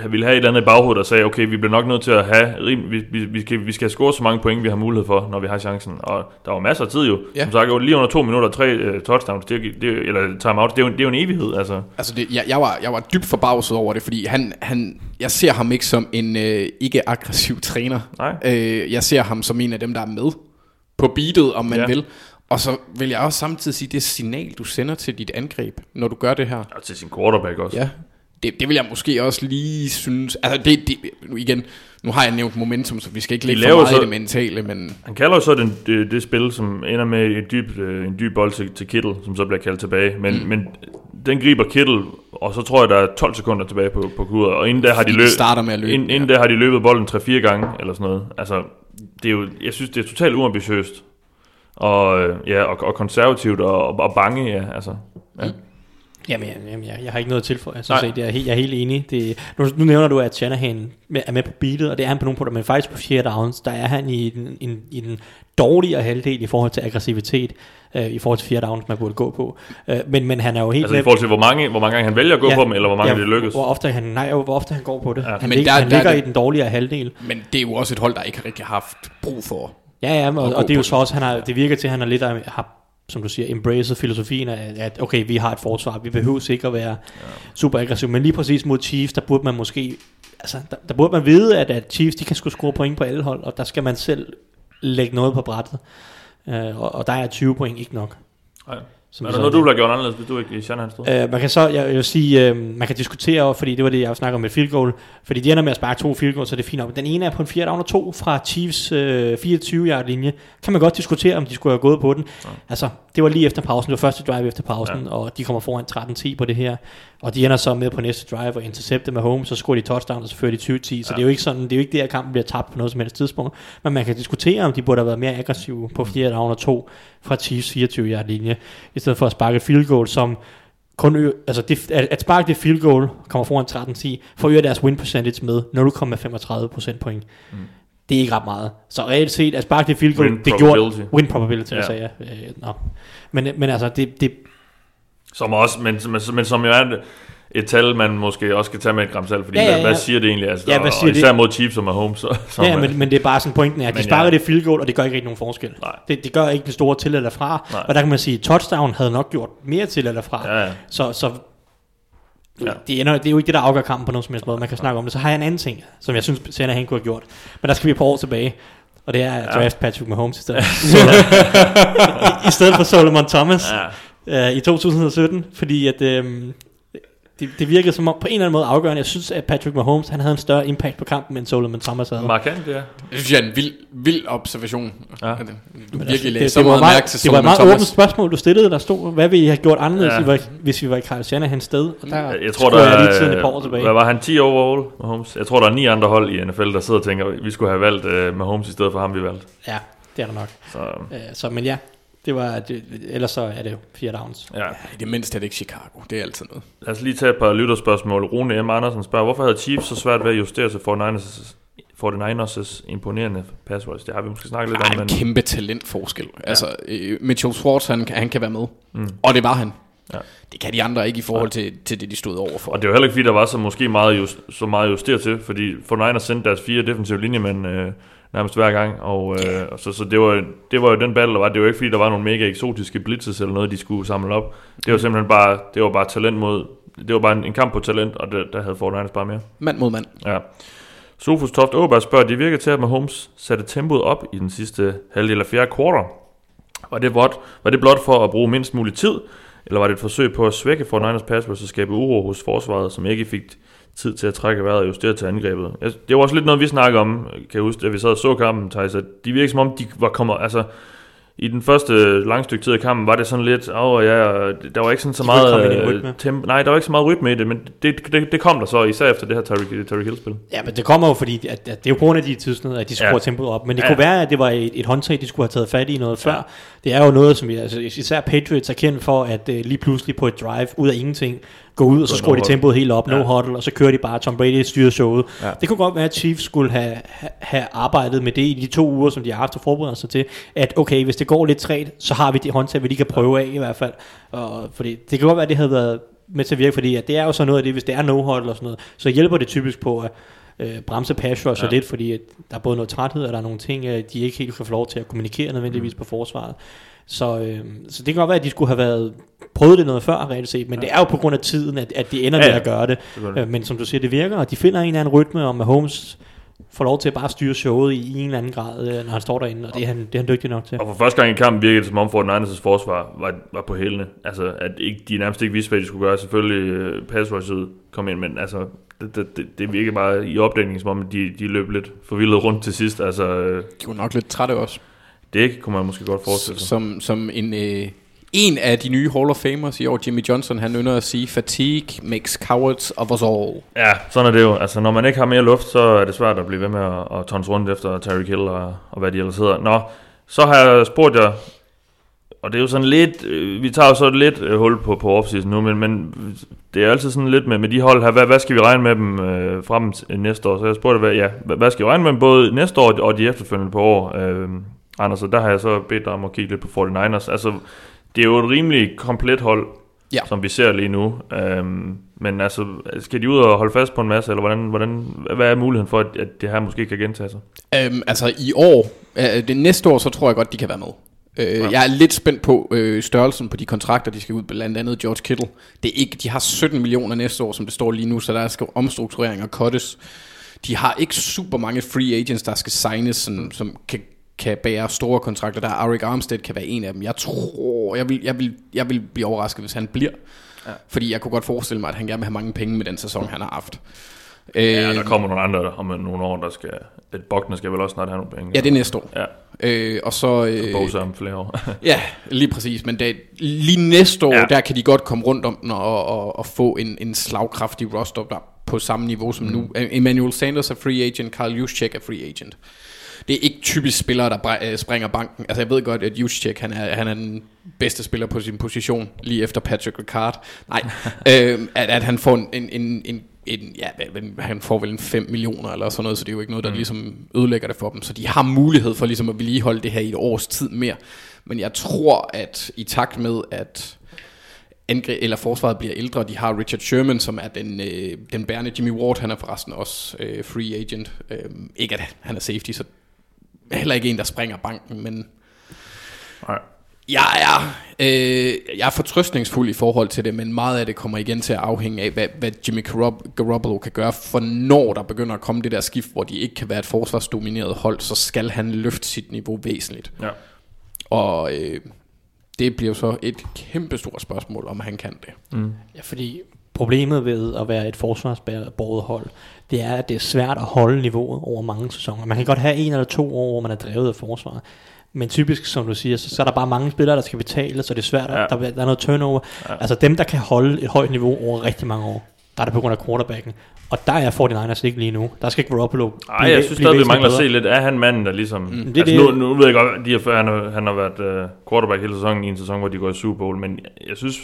E: ville have et eller andet i baghovedet, der sagde, okay, vi bliver nok nødt til at have, vi, vi, vi, skal, vi skal score så mange point, vi har mulighed for, når vi har chancen. Og der var masser af tid jo. Ja. Som sagt, lige under to minutter, tre uh, touchdowns, det, er- det, er- eller timeout, det er, jo, det er jo en evighed, altså.
F: Altså, det, jeg, jeg, var, jeg var dybt forbavset over det, fordi han, han, jeg ser ham ikke som en øh, ikke-aggressiv træner.
E: Nej.
F: Øh, jeg ser ham som en af dem, der er med på beatet, om man
E: ja.
F: vil. Og så vil jeg også samtidig sige, det signal, du sender til dit angreb, når du gør det her.
E: Og til sin quarterback også.
F: Ja, det, det vil jeg måske også lige synes... Altså, det, det, igen, nu har jeg nævnt momentum, så vi skal ikke lægge for meget
E: så-
F: i det mentale, men...
E: Han kalder jo så den, det, det spil, som ender med et dyb, øh, en dyb bold til, til Kittle, som så bliver kaldt tilbage. Men, mm. men den griber Kittle, og så tror jeg, der er 12 sekunder tilbage på, på kuret. Og inden der har de, løbet,
F: starter med at løbe,
E: Inden, inden der har de løbet bolden 3-4 gange, eller sådan noget. Altså, det er jo, jeg synes, det er totalt uambitiøst. Og, ja, og, og konservativt og, og, og bange, ja. Altså, ja.
G: Jamen, jeg, jamen jeg, jeg har ikke noget til for. Jeg, synes, jeg, er helt, jeg er helt enig. Det, nu, nu nævner du, at Shanahan er med på beatet, og det er han på nogle punkter, men faktisk på fjerde downs, der er han i den, i, i den dårligere halvdel i forhold til aggressivitet, øh, i forhold til fjerde downs, man burde gå på. Øh, men, men han er jo helt
E: Altså i
G: med-
E: forhold til, hvor mange, hvor mange gange han vælger at gå ja, på dem, eller hvor mange ja, det lykkes.
G: Hvor ofte han, nej, hvor ofte han går på det.
E: Ja.
G: Han,
F: Men
G: lig,
F: der-
G: han
F: der er
G: ligger
F: det-
G: i den dårligere halvdel.
F: Men det er jo også et hold, der ikke rigtig har haft brug for.
G: Ja, ja, og,
F: Og
G: og, det er jo så også, han har, det virker til, at han har lidt af- har som du siger, embraced filosofien af, at okay, vi har et forsvar, vi behøver ikke at være ja. super aggressiv, men lige præcis mod Chiefs, der burde man måske, altså, der, der burde man vide, at, at Chiefs, de kan sgu score point på alle hold, og der skal man selv lægge noget på brættet, uh, og, og der er 20 point ikke nok.
E: Nej.
G: Som
E: Er der noget, du ville have gjort anderledes, hvis du ikke i Shanahan stod?
G: Uh, man kan så, jeg, jeg vil sige, uh, man kan diskutere, fordi det var det, jeg snakker om med field goal, fordi de ender med at sparke to field goals, så det er fint nok. Den ene er på en 4 down og 2 fra Chiefs uh, 24 yard linje. Kan man godt diskutere, om de skulle have gået på den. Ja. Altså, det var lige efter pausen, det var første drive efter pausen, ja. og de kommer foran 13-10 på det her, og de ender så med på næste drive og intercepter med home, så scorer de touchdown, og så fører de 20-10, så ja. det er jo ikke sådan, det er jo ikke det, at kampen bliver tabt på noget som helst tidspunkt, men man kan diskutere, om de burde have været mere aggressive på 4 down og 2 fra Chiefs 24 yard linje, i stedet for at sparke et field goal, som kun ø- altså det, at, sparke det field goal, kommer foran 13-10, for at øge deres win percentage med 0,35 procent point. Mm. Det er ikke ret meget. Så reelt set, at sparke det field goal,
E: Win
G: det gjorde...
E: probability.
G: Win probability, ja.
E: Ja.
G: jeg. Øh, nå. Men, men altså, det, det,
E: Som også, men, men, men som jo er et, et tal, man måske også skal tage med et gram salt, fordi
G: Ja,
E: ja,
G: ja,
E: ja, ja. Hvad,
G: ja.
E: siger det egentlig? Altså,
G: Ja, hvad
E: og-
G: siger
E: og især
G: det?
E: mod Chiefs og Mahomes. Så, så
G: ja,
E: man-
G: men, men det er bare sådan pointen er, at de sparker
E: ja.
G: det field goal, og det gør ikke rigtig nogen forskel.
E: Nej.
G: Det, det gør ikke den store til eller fra.
E: Nej.
G: Og der kan man sige, at touchdown havde nok gjort mere til eller fra.
E: Ja, ja.
G: Så, så
E: Ja.
G: ja. det, ender, det er jo ikke det, der afgør kampen på nogen som helst måde. Man kan snakke om det. Så har jeg en anden ting, som jeg synes, Senna han kunne have gjort. Men der skal vi par år tilbage. Og det er at draft Patrick Mahomes i stedet, i stedet for Solomon Thomas
E: Ja.
G: Øh, i 2017. Fordi at, øhm, det, det virkede som om på en eller anden måde afgørende. Jeg synes, at Patrick Mahomes han havde en større impact på kampen, end Solomon Thomas havde.
E: Markant, ja.
F: Det synes jeg er en vild, vild observation.
E: Ja.
F: At Du
G: Men
F: virkelig
G: altså,
F: lagde
G: det,
F: så meget
G: meget,
F: mærke til
G: det var et
F: Solomon
G: meget åbent
F: Thomas.
G: spørgsmål, du stillede. Der stod, hvad ville I have gjort anderledes,
E: Ja.
G: hvis vi var i Carl Shanahan's sted? Og der
E: Jeg tror, der
G: jeg lige tiden et par år
E: er,
G: tilbage.
E: hvad var han, 10 overall, Mahomes? Jeg tror, der er ni andre hold i NFL, der sidder og tænker, vi skulle have valgt uh, Mahomes i stedet for ham, vi valgte.
G: Ja, det er der nok.
E: Så
G: Uh, så, men ja, det var, det, ellers så er det fire downs.
E: ja,
F: I det mindste er det ikke Chicago. Det er altid noget.
E: lad os lige tage et par lytterspørgsmål. Rune M. Andersen spørger, hvorfor havde Chiefs så svært ved at justere sig for 49ers 49ers imponerende pass rush? Det har vi måske snakket lidt
F: Der
E: om,
F: er en
E: men
F: kæmpe talentforskel. Ja. Altså, øh, Mitchell Schwartz, han, kan- han kan være med. Mm. Og det var han.
E: Ja.
F: Det kan de andre ikke i forhold til, til det, de stod overfor.
E: Og det var heller ikke fordi, der var så måske meget, just, så meget justeret til, fordi 49ers sendte deres fire defensive linjemænd øh, nærmest hver gang, og øh, og så, så det, var, det var jo den battle, der var. Det var ikke fordi, der var nogle mega eksotiske blitzes eller noget, de skulle samle op. Det var simpelthen bare, det var bare talent mod, det var bare en, en kamp på talent, og det, der havde 49ers bare mere.
F: Mand mod mand.
E: Ja. Sofus Toft Åberg spørger, det virker til, at Mahomes satte tempoet op i den sidste halvdel af fjerde quarter. Var det, blot, var det blot for at bruge mindst mulig tid, eller var det et forsøg på at svække 49ers pass rush og skabe uro hos forsvaret, som ikke fik tid til at trække vejret og justere til angrebet? Det var også lidt noget, vi snakkede om, kan jeg huske, da vi sad og så kampen, Thijs, at de virkede som om, de var kommet, altså, i den første lange stykke tid af kampen var det sådan lidt, åh oh, ja, der var ikke sådan så meget øh, tempo, nej, der var ikke så meget rytme i det, men det, det, det kom der så, især efter det her Tyreek, Tyreek Hill-spil.
G: Ja, men det kommer jo fordi, at, at det er jo på grund af de tidsnødder, at de skruer
E: Ja.
G: ja. tempoet op. Men det
E: Ja.
G: ja. kunne være, at det var et, et håndtag, de skulle have taget fat i noget før. Det er jo noget, som vi, altså, især Patriots er kendt for, at uh, lige pludselig på et drive, ud af ingenting, gå ud, og så skruer de
E: no
G: tempoet helt op, no
E: Ja.
G: huddle, og så kører de bare Tom Brady styrer showet.
E: Ja.
G: Det kunne godt være, at Chiefs skulle have, ha- have arbejdet med det i de to uger, som de har haft at forberede sig til, at okay, hvis det går lidt træt, så har vi det håndtag, vi lige kan prøve af i hvert fald. Og, fordi det kan godt være, at det havde været med til at virke, fordi at det er jo så noget af det, hvis det er no huddle og sådan noget, så hjælper det typisk på at øh, bremse pass rush
E: Ja.
G: lidt, fordi at der er både noget træthed, og der er nogle ting, øh, de ikke helt kan få lov til at kommunikere
E: Mm.
G: nødvendigvis på forsvaret. Så, øh, så det kan godt være, at de skulle have været prøvet det noget før, reelt set, men ja. det er jo på grund af tiden, at, at de ender
E: Ja,
G: med at gøre det.
E: Selvfølgelig.
G: Øh, men som du siger, det virker, og de finder en eller anden rytme, og Mahomes får lov til at bare styre showet i en eller anden grad, øh, når han står derinde, og det er han, det er han dygtig nok til.
E: Og for første gang i kampen virkede det som om 49ers forsvar var, var på hælene. Altså, at ikke, de nærmest ikke vidste, hvad de skulle gøre. Selvfølgelig uh, pass rushet kom ind, men altså, det, det, det, det virkede bare i opdækningen, som om de, de løb lidt forvildet rundt til sidst. Altså, øh,
F: De var nok lidt trætte også.
E: Det kunne man måske godt forestille sig.
F: Som, som en, øh, en af de nye Hall of Famers i år, Jimmy Johnson, han ynder at sige, fatigue makes cowards of us all.
E: Ja, sådan er det jo. Altså, når man ikke har mere luft, så er det svært at blive ved med at, at tonse rundt efter Terry Hill og, og hvad de ellers hedder. Nå, så har jeg spurgt jer, og det er jo sådan lidt, øh, vi tager jo så lidt øh, hul på, på offseason nu, men, men det er altid sådan lidt med, med de hold her, hvad, hvad skal vi regne med dem øh, frem næste år? Så jeg spurgte, hvad, ja, hvad, hvad skal vi regne med dem både næste år og de efterfølgende på år? Øh, Anders, og der har jeg så bedt dig om at kigge lidt på 49ers. Altså, det er jo et rimelig komplet hold,
F: Ja.
E: som vi ser lige nu. Øhm, men altså, skal de ud og holde fast på en masse, eller hvordan, hvordan, hvad er muligheden for, at, at det her måske kan gentage sig?
F: Øhm, altså i år, øh, det næste år, så tror jeg godt, de kan være med. Øh, ja. Jeg er lidt spændt på øh, størrelsen på de kontrakter, de skal ud, blandt andet George Kittle. Det er ikke, de har 17 millioner næste år, som det står lige nu, så der skal omstrukturering og cuttes. De har ikke super mange free agents, der skal signes, sådan, som kan, kan bære store kontrakter. Der er Arik Armstead kan være en af dem. Jeg tror, jeg vil, jeg vil, jeg vil blive overrasket, hvis han bliver. Ja. Fordi jeg kunne godt forestille mig, at han gerne vil have mange penge med den sæson, han har haft.
E: Ja, der kommer nogle andre om nogle år, der skal... Et Bogner skal vel også snart have nogle penge.
F: ja, det er næste år.
E: Ja,
F: Øh, og så... Øh,
E: Bosa om flere år.
F: Ja, lige præcis. Men det, lige næste år, ja.
E: Ja.
F: der kan de godt komme rundt om den og, og, og få en, en slagkraftig roster der på samme niveau som mm. nu. Emmanuel Sanders er free agent, Carl Juszczyk er free agent. Det er ikke typisk spillere, der øh, springer banken. Altså jeg ved godt, at Juszczyk, han er, han er den bedste spiller på sin position, lige efter Patrick Ricard. Nej, øh, at, at han får en, en, en, en en, ja, han får vel en 5 millioner eller sådan noget, så det er jo ikke noget, der mm. ligesom ødelægger det for dem. Så de har mulighed for ligesom at vedligeholde det her i et års tid mere. Men jeg tror, at i takt med, at angre, eller forsvaret bliver ældre, de har Richard Sherman, som er den, øh, den bærende Jimmy Ward, han er forresten også øh, free agent. Øh, ikke at han er safety, så heller ikke en, der springer banken, men
E: Nej.
F: jeg er, øh, jeg er fortrøstningsfuld i forhold til det, men meget af det kommer igen til at afhænge af, hvad, hvad Jimmy Garopp- Garoppolo kan gøre, for når der begynder at komme det der skift, hvor de ikke kan være et forsvarsdomineret hold, så skal han løfte sit niveau væsentligt.
E: Ja.
F: Og øh, det bliver så et kæmpe stort spørgsmål, om han kan det.
G: Ja, fordi problemet ved at være et forsvarsbåret hold, det er, at det er svært at holde niveauet over mange sæsoner. Man kan godt have en eller to år, hvor man er drevet af forsvaret. Men typisk, som du siger, så, så er der bare mange spillere, der skal betale, så det er svært, ja. Der, der er noget turnover. Ja. Altså dem, der kan holde et højt niveau over rigtig mange år, der er det på grund af quarterbacken. Og der er 49ers ikke lige nu. Der skal ikke Garoppolo
E: Ej, jeg synes stadig, vi mangler at se lidt. Er han manden, der ligesom... Mm.
G: Det er
E: Altså,
G: det-
E: nu, nu ved jeg godt, de har, han, har, han har været uh, quarterback hele sæsonen i en sæson, hvor de går i Super Bowl, men jeg synes,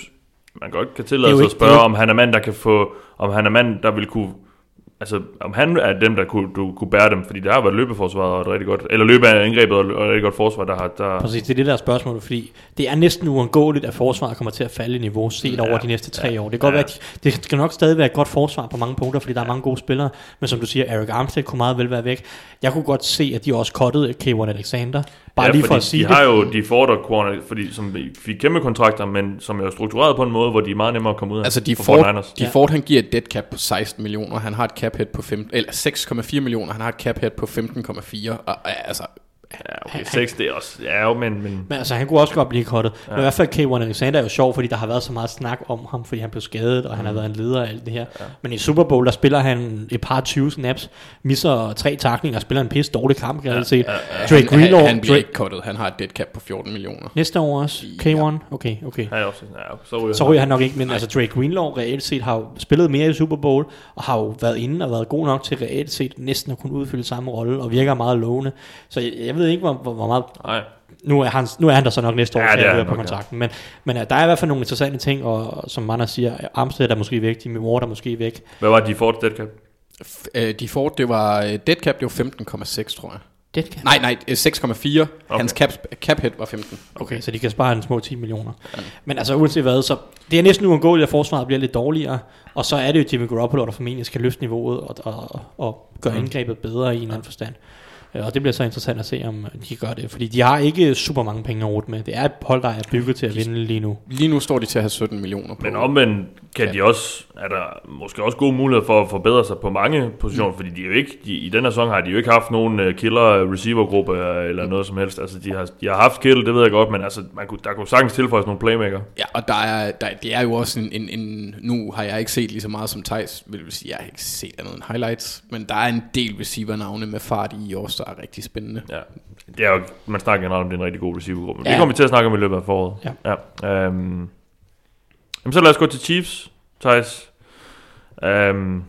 E: man godt kan
G: Det
E: tillade sig at spørge,
G: det
E: om han er mand, der kan få... Om han er mand, der vil kunne... Altså, om han er dem, der kunne, du, kunne bære dem, fordi der har været løbeforsvaret og et rigtig godt... Eller løbe af angrebet og et rigtig godt forsvar, der har... Der,
G: Præcis, det er det der er spørgsmål, fordi det er næsten uundgåeligt, at forsvaret kommer til at falde i niveau set ja, over de næste tre ja, år. Det kan godt
E: ja.
G: være, det skal nok stadig være et godt forsvar på mange punkter, fordi der er mange gode spillere, men som du siger, Eric Armstead kunne meget vel være væk. Jeg kunne godt se, at de også kottede K1 Alexander, bare
E: ja,
G: lige for
E: fordi
G: at sige
E: de
G: det.
E: har jo de Ford corner, fordi som fik kæmpe kontrakter, men som er jo struktureret på en måde, hvor de er meget nemmere at komme ud af.
F: Altså, de
E: for
F: Ford,
E: 49ers.
F: de Ford, han giver et dead cap på 16 millioner, han har et cap hit på 5, eller 6,4 millioner, han har et cap hit på 15,4, og altså,
E: Ja, okay, 6 det er også... Ja, jo, men... men
G: Men altså, han kunne også godt blive kottet. Ja. Men i hvert fald K1 Alexander er jo sjov, fordi der har været så meget snak om ham, fordi han blev skadet, og han har været en leder af alt det her. Ja. Men i Super Bowl, der spiller han et par 20 snaps, misser tre taklinger og spiller en pisse dårlig kamp, kan jeg ja, set. Ja, ja. Drake
F: han,
G: Greenlaw,
F: han, han bliver
G: Drake,
F: ikke cuttet, han har et dead cap på 14 millioner.
G: næste år også, K1, okay, okay.
E: Ja, også, ja, så ryger
G: Så ryger han nok ikke, men altså Drake Greenlaw reelt set har jo spillet mere i Super Bowl, og har jo været inde og været god nok til reelt set næsten at kunne udfylde samme rolle, og virker meget lovende. Så jeg, jeg ved ikke, hvor, hvor, hvor meget...
E: Nej,
G: Nu er, han, nu er han der så nok næste år,
E: Ja,
G: ja,
E: det er
G: på
E: nok,
G: kontrakten. Men, men uh, der er i hvert fald nogle interessante ting, og som Mander siger, Armstead er måske væk, Jimmy Ward er måske væk.
E: hvad var de Ford dead cap?
F: F- øh, de Ford, det var, øh, dead cap, det var 15,6, tror jeg.
G: Det kan.
F: Nej, nej, øh, 6,4. Okay. Hans cap, cap hit var 15.
G: Okay, så de kan spare en små 10 millioner. Men altså uanset hvad, så det er næsten uundgåeligt, at forsvaret bliver lidt dårligere, og så er det jo Jimmy Garoppolo, der formentlig skal løfte niveauet og, og, og gøre
E: Mm.
G: indgrebet bedre i en eller anden forstand. Øh, Og det bliver så interessant at se, om de gør det, fordi de har ikke super mange penge at rute med. Det er et hold, der er bygget til at vinde lige nu.
F: Lige nu står de til at have 17 millioner på.
E: Men omvendt kan
F: Ja.
E: de også, er der måske også gode muligheder for at forbedre sig på mange positioner, mm. fordi de er jo ikke, de, i den her sæson har de jo ikke haft nogen uh, killer receiver-gruppe uh, eller noget som helst. Altså de har, de har haft Kittle, det ved jeg godt, men altså, man kunne, der kunne sagtens tilføjes nogle playmaker.
F: Ja, og der er, der, det er jo også en, en, en... Nu har jeg ikke set lige så meget som Thijs, vil jeg sige, jeg har ikke set andet end highlights, men der er en del receiver-navne med fart i også, der er rigtig spændende.
E: Ja. Det er jo, man snakker generelt om, det er en rigtig god receiver-gruppe. Men
F: Ja.
E: det kommer vi til at snakke om i løbet af foråret.
G: Ja.
E: ja. Um, jamen så lad os gå til Chiefs, Thijs. Um,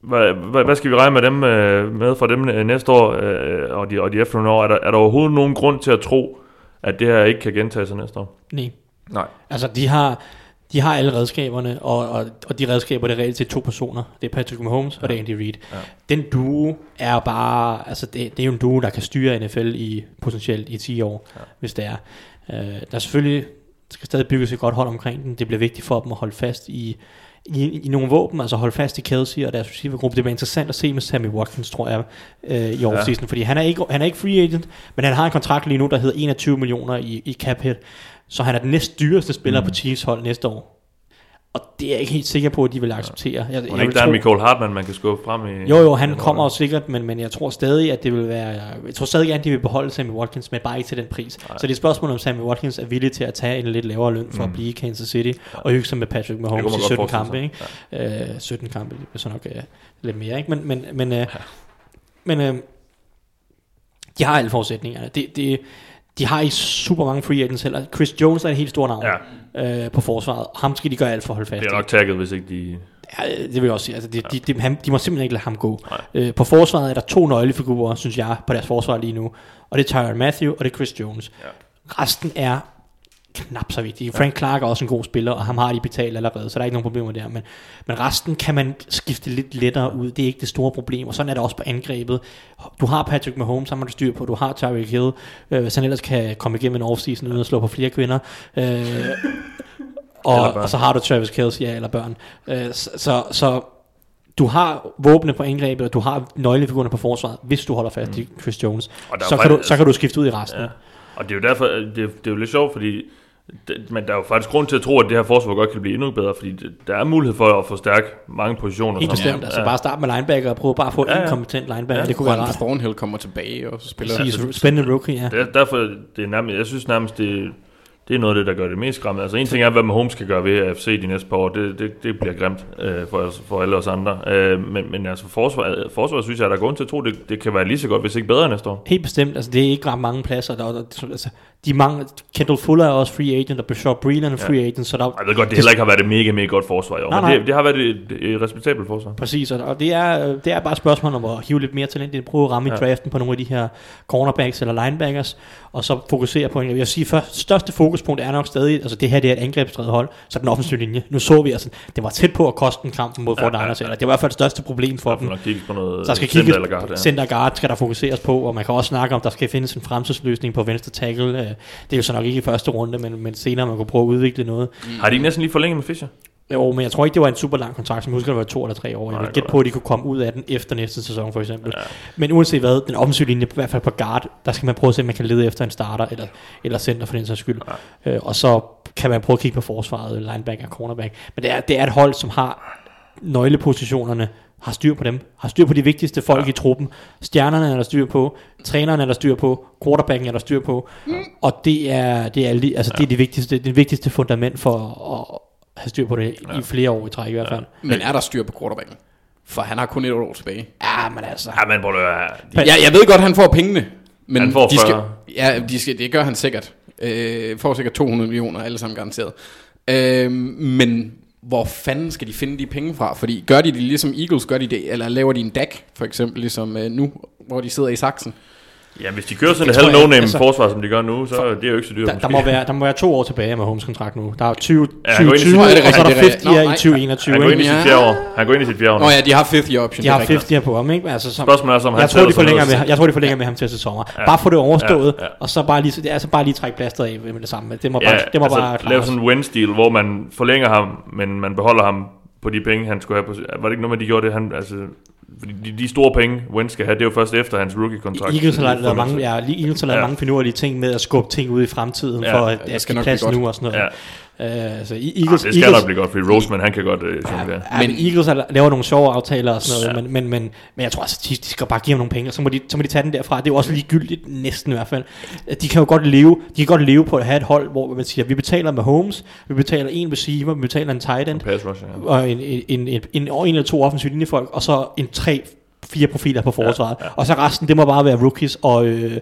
E: hvad, hvad, hvad skal vi regne med dem øh, med fra dem øh, næste år øh, og, de, og de efterfølgende år? Er der, er der overhovedet nogen grund til at tro, at det her ikke kan gentage sig næste år?
G: Nej.
E: Nej.
G: Altså, de har, de har alle redskaberne, og, og, og de redskaber, det er reelt til to personer. Det er Patrick Mahomes, ja. og det er Andy Reid.
E: Ja.
G: Den duo er bare, altså det, det er jo en duo, der kan styre NFL i potentielt i 10 år, ja. hvis det er. Uh, der er selvfølgelig, skal stadig bygges et godt hold omkring den. Det bliver vigtigt for dem at holde fast i, i, i nogle våben, altså holde fast i Kelsey og deres receivergruppe. Det bliver interessant at se med Sammy Watkins, tror jeg, øh, i offseason, ja. fordi han er, ikke, han er ikke free agent, men han har en kontrakt lige nu, der hedder 21 millioner i, i cap hit, så han er den næst dyreste spiller mm. på Chiefs hold næste år. Og det er jeg ikke helt sikker på, at de vil acceptere. Jeg,
E: Og
G: jeg
E: ikke der er Michael Hartmann, man kan skubbe frem i...
G: jo, jo, han kommer jo sikkert, men, men jeg tror stadig, at det vil være... Jeg tror stadig, at de vil beholde Sammy Watkins, men bare ikke til den pris. Nej. Så det er et spørgsmål, om Sammy Watkins er villig til at tage en lidt lavere løn for mm. at blive i Kansas City, og hygge sig med Patrick Mahomes i
E: godt
G: 17
E: forestille
G: kampe. Ikke? Øh, 17 kampe, det er så nok øh, lidt mere, ikke? Men, men, men, øh, men øh, de har alle forudsætningerne. Det, det, de har ikke super mange free agents heller. Chris Jones er en helt stor navn ja. øh, på forsvaret. Ham skal de gøre alt for at holde fast
E: Det er nok tagget, hvis ikke de...
G: Ja, det vil jeg også sige. Altså, de, de, de, han, de må simpelthen ikke lade ham gå. Øh, på forsvaret er der to nøglefigurer, synes jeg, på deres forsvar lige nu. Og det er Tyron Matthew, og det er Chris Jones. Ja. Resten er knap så vigtige. Frank Clark er også en god spiller, og ham har de betalt allerede, så der er ikke nogen problemer der. Men, men resten kan man skifte lidt lettere ud. Det er ikke det store problem, og sådan er det også på angrebet. Du har Patrick Mahomes, ham har du styr på. Du har Tyreek Hill, øh, hvis han ellers kan komme igennem en offseason uden at slå på flere kvinder. Øh, og, og så har du Travis Kelce, ja, eller børn. Øh, så, så, så du har våbne på angrebet, og du har nøglefigurerne på forsvaret, hvis du holder fast mm. i Chris Jones. Så kan, du, så kan du skifte ud i resten.
E: Ja. Og det er jo derfor, det, det er jo lidt sjovt, fordi men der er jo faktisk grund til at tro, at det her forsvar godt kan blive endnu bedre, fordi der er mulighed for at forstærke mange positioner.
G: Helt bestemt. Altså bare start med linebacker og prøve bare at få
E: Ja,
G: en
E: ja.
G: kompetent linebacker.
E: Ja,
G: det kunne være rart.
F: Thornhill kommer tilbage og spiller.
G: Præcis. Spændende rookie, ja.
E: Det er, derfor, det er nærmest, jeg synes nærmest, det, det er noget af det, der gør det mest skræmmende. Altså en ting er, hvad Mahomes kan gøre ved AFC de næste par år. Det, det, det bliver grimt øh, for, os- for alle os andre. Øh, men, men altså forsvaret, forsvaret synes jeg, der er grund til at tro, det, det kan være lige så godt, hvis ikke bedre næste år.
G: Helt bestemt. Altså, det er ikke ret mange pladser. Der, der, altså, de mange, Kendall Fuller er også free agent, og Bashar Breeland er free agent, så der,
E: Jeg ved godt, det heller ikke har været et mega, mega godt forsvar i år,
G: Nej,
E: men
G: nej.
E: det, det har været et, et respektabelt forsvar.
G: Præcis, og- det er, det er bare et spørgsmål om at hive lidt mere talent ind, prøve at ramme ja. i draften på nogle af de her cornerbacks eller linebackers, og så fokusere på en. Jeg vil sige, først, største fokuspunkt er nok stadig, altså det her det er et angrebsdrevet hold, så den offensive linje. Nu så vi altså, det var tæt på at koste en kamp mod Fort
E: ja,
G: Niners,
E: ja.
G: eller det var i hvert fald det største problem for dem.
E: på noget
G: Der skal
E: center
G: kigges,
E: eller guard, ja.
G: center guard skal der fokuseres på, og man kan også snakke om, der skal findes en fremtidsløsning på venstre tackle. Øh, Det er jo så nok ikke i første runde, men, men senere man kunne prøve at udvikle noget.
E: Har de ikke næsten lige forlænget med Fischer?
G: Jo, men jeg tror ikke, det var en super lang kontrakt, som jeg husker, det var to eller tre år. Jeg vil gætte på, at de kunne komme ud af den efter næste sæson, for eksempel. Ja. Men uanset hvad, den offensive linje, i hvert fald på guard, der skal man prøve at se, om man kan lede efter en starter, eller, eller center for den sags skyld. Ja. Øh, og så kan man prøve at kigge på forsvaret, linebacker, cornerback. Men det er, det er et hold, som har nøglepositionerne, har styr på dem, har styr på de vigtigste folk ja. i truppen. Stjernerne er der styr på, træneren er der styr på, quarterbacken er der styr på, og det er, det er, altså, det er det, vigtigste, det vigtigste fundament for at have styr på det ja. i flere år i træk i hvert fald.
F: Men er der styr på quarterbacken? For han har kun et år tilbage.
G: Ja, men altså...
E: Ja, men prøv at høre, de,
F: Ja, jeg ved godt, han får pengene. Men
E: Han får
F: de skal,
E: 40.
F: ja, de skal, det gør han sikkert. Øh, får sikkert 200 millioner, alle sammen garanteret. Øh, men hvor fanden skal de finde de penge fra? Fordi gør de det ligesom Eagles, gør de det, eller laver de en DAC, for eksempel, ligesom øh, nu, hvor de sidder i saksen?
E: Ja, hvis de kører sådan
G: Det
E: et
G: tror
E: halv
G: jeg,
E: no-name
G: altså-
E: forsvar, som de gør nu, så er det jo ikke så dyrt.
G: Der, der, må være, der må være to år tilbage med Holmes kontrakt nu. Der er 20,
E: Ja, han går ind i
G: 2020,
E: sit-
G: og
F: det
G: så er der
F: rigtigt, det er
G: 50 year
F: rigtigt.
G: i 2021.
E: Han går ind i sit
F: Ja.
E: fjerde år. Han går ind i sit fjerde år.
F: Nå ja, de har 50 year option.
G: De har
F: det er rigtigt.
G: 50 på ham, ikke? Altså, som,
E: Spørgsmålet er, så om han
G: jeg, tror, de
E: som
G: forlænger med, jeg tror, de forlænger med ham til til sommer. Bare få det overstået,
E: Ja, ja.
G: og så bare lige, det er altså bare lige trække plasteret af med det samme. Det må
E: Ja,
G: bare, det må bare
E: altså, lave
G: klares.
E: sådan en win-stil, hvor man forlænger ham, men man beholder ham på de penge, han skulle have på. Var det ikke noget med, de gjorde det? Han, altså, de, de store penge, Wentz skal have, det er jo først efter hans rookie-kontrakt.
G: Eagles har lavet mange, ja, Eagles har lavet
E: Ja.
G: mange finurlige ting med at skubbe ting ud i fremtiden,
E: Ja,
G: for at,
F: det
G: at
F: skal
G: plads nu og sådan noget.
E: Ja.
G: Øh, så
E: Ah,
G: Eagles,
E: det skal
G: Eagles,
E: nok blive godt, fordi Roseman, han kan godt øh,
G: Ja,
E: ja,
G: men Eagles har- laver nogle sjove aftaler og sådan noget,
E: Ja.
G: men, men, men, men jeg tror altså, de, de skal bare give ham nogle penge, og så må, de, så må de tage den derfra. Det er jo også ligegyldigt, næsten i hvert fald. De kan jo godt leve, de kan godt leve på at have et hold, hvor man siger, vi betaler med Holmes, vi betaler en receiver, vi betaler en tight end,
E: pass rusher. Ja.
G: og en, en, en, en, en, en eller to offensive linjefolk, og så en tre, fire profiler på forsvaret. Ja, ja. Og så resten, det må bare være rookies, og øh,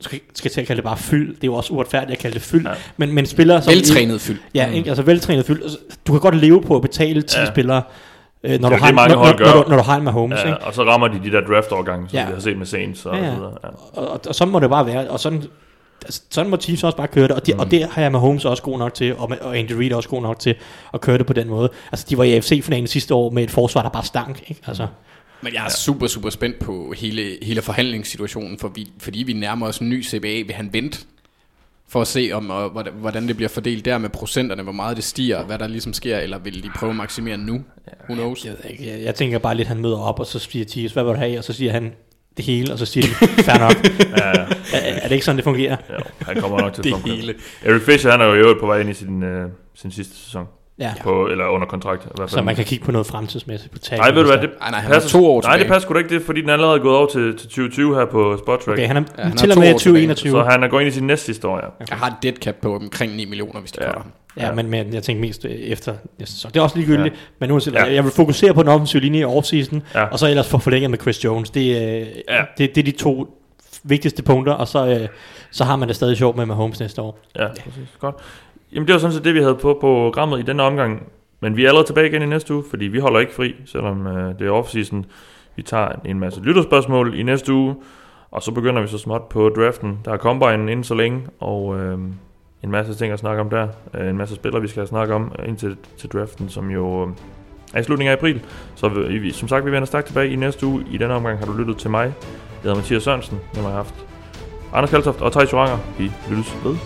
G: skal, skal til at kalde det bare fyld. Det er jo også uretfærdigt at kalde det fyld. Ja. Men, men spillere som...
F: Veltrænet fyld.
G: Ja, ikke? altså veltrænet fyld. Altså, Du kan godt leve på at betale 10 ja. Spillere, øh, når,
E: Det
G: du har, når, når, når, du, når du har en Mahomes.
E: Ja,
G: Ikke?
E: og så rammer de de der draft-overgange, som
G: Ja.
E: vi har set med Saints og,
G: Ja,
E: ja, videre. Ja.
G: Og, og, og sådan må det bare være. Og sådan, altså, sådan må Chiefs også bare køre det. Og, de, mm. og det har jeg Mahomes også god nok til, og, og Andy Reid også god nok til at køre det på den måde. Altså, de var i AFC-finalen sidste år med et forsvar, der bare stank. Ikke? Altså,
F: Men jeg er super, super spændt på hele, hele forhandlingssituationen, for vi, fordi vi nærmer os en ny CBA. Vil han vente for at se, om, og, hvordan- det bliver fordelt der med procenterne, hvor meget det stiger, hvad der ligesom sker, eller vil de prøve at maksimere nu? Who knows?
G: jeg, ved ikke, jeg, jeg tænker bare lidt, han møder op, og så siger Chiefs, hvad vil du have? Og så siger han det hele, og så siger de, fair nok.
E: Ja, ja.
G: er, er det ikke sådan, det fungerer?
E: Jo, han kommer nok til
F: Det
E: at funke.
F: hele.
E: Eric Fisher, han er jo i øvrigt på vej ind i sin, øh, sin sidste sæson.
G: Ja,
E: på, eller under kontrakt. I hvert fald.
G: så man kan kigge på noget fremtidsmæssigt på tag.
E: Nej, ved du hvad, det
F: Ej, nej, han har to år
E: Nej, det passer sgu da ikke, det, er, fordi den er allerede gået over til, til 2020 her på Spottrack.
G: Okay, han er,
F: Ja, han
G: til og med
F: år tilbage.
G: 2021.
E: Så han er gået ind i sin næste sidste år, ja.
F: Jeg har et dead cap på omkring 9 millioner, hvis det
E: Ja.
F: ja. ham.
G: Ja, men, men jeg tænker mest øh, efter næste sæson. Det er også ligegyldigt, ja. men uanset,
E: Ja.
G: ja. jeg vil fokusere på den offensive linje i offseason,
E: Ja.
G: ja. og så ellers få forlænget med Chris Jones. Det, øh,
E: Ja.
G: ja. det, det er de to vigtigste punkter, og så, øh, så har man det stadig sjovt med Mahomes næste år.
E: Ja, præcis. Godt. Jamen det var sådan set det, vi havde på programmet i denne omgang. Men vi er allerede tilbage igen i næste uge, fordi vi holder ikke fri, selvom øh, det er off-season. Vi tager en masse lytterspørgsmål i næste uge, og så begynder vi så småt på draften. Der er combine inden så længe, og øh, en masse ting at snakke om der. Øh, en masse spillere, vi skal snakke om øh, indtil til draften, som jo øh, er i slutningen af april. Så vi, vi- som sagt, vi vender stærkt tilbage i næste uge. I denne omgang har du lyttet til mig. Jeg hedder Mathias Sørensen. Jeg har haft Anders Kaltoft og Thijs Joranger. Vi lyttes ved.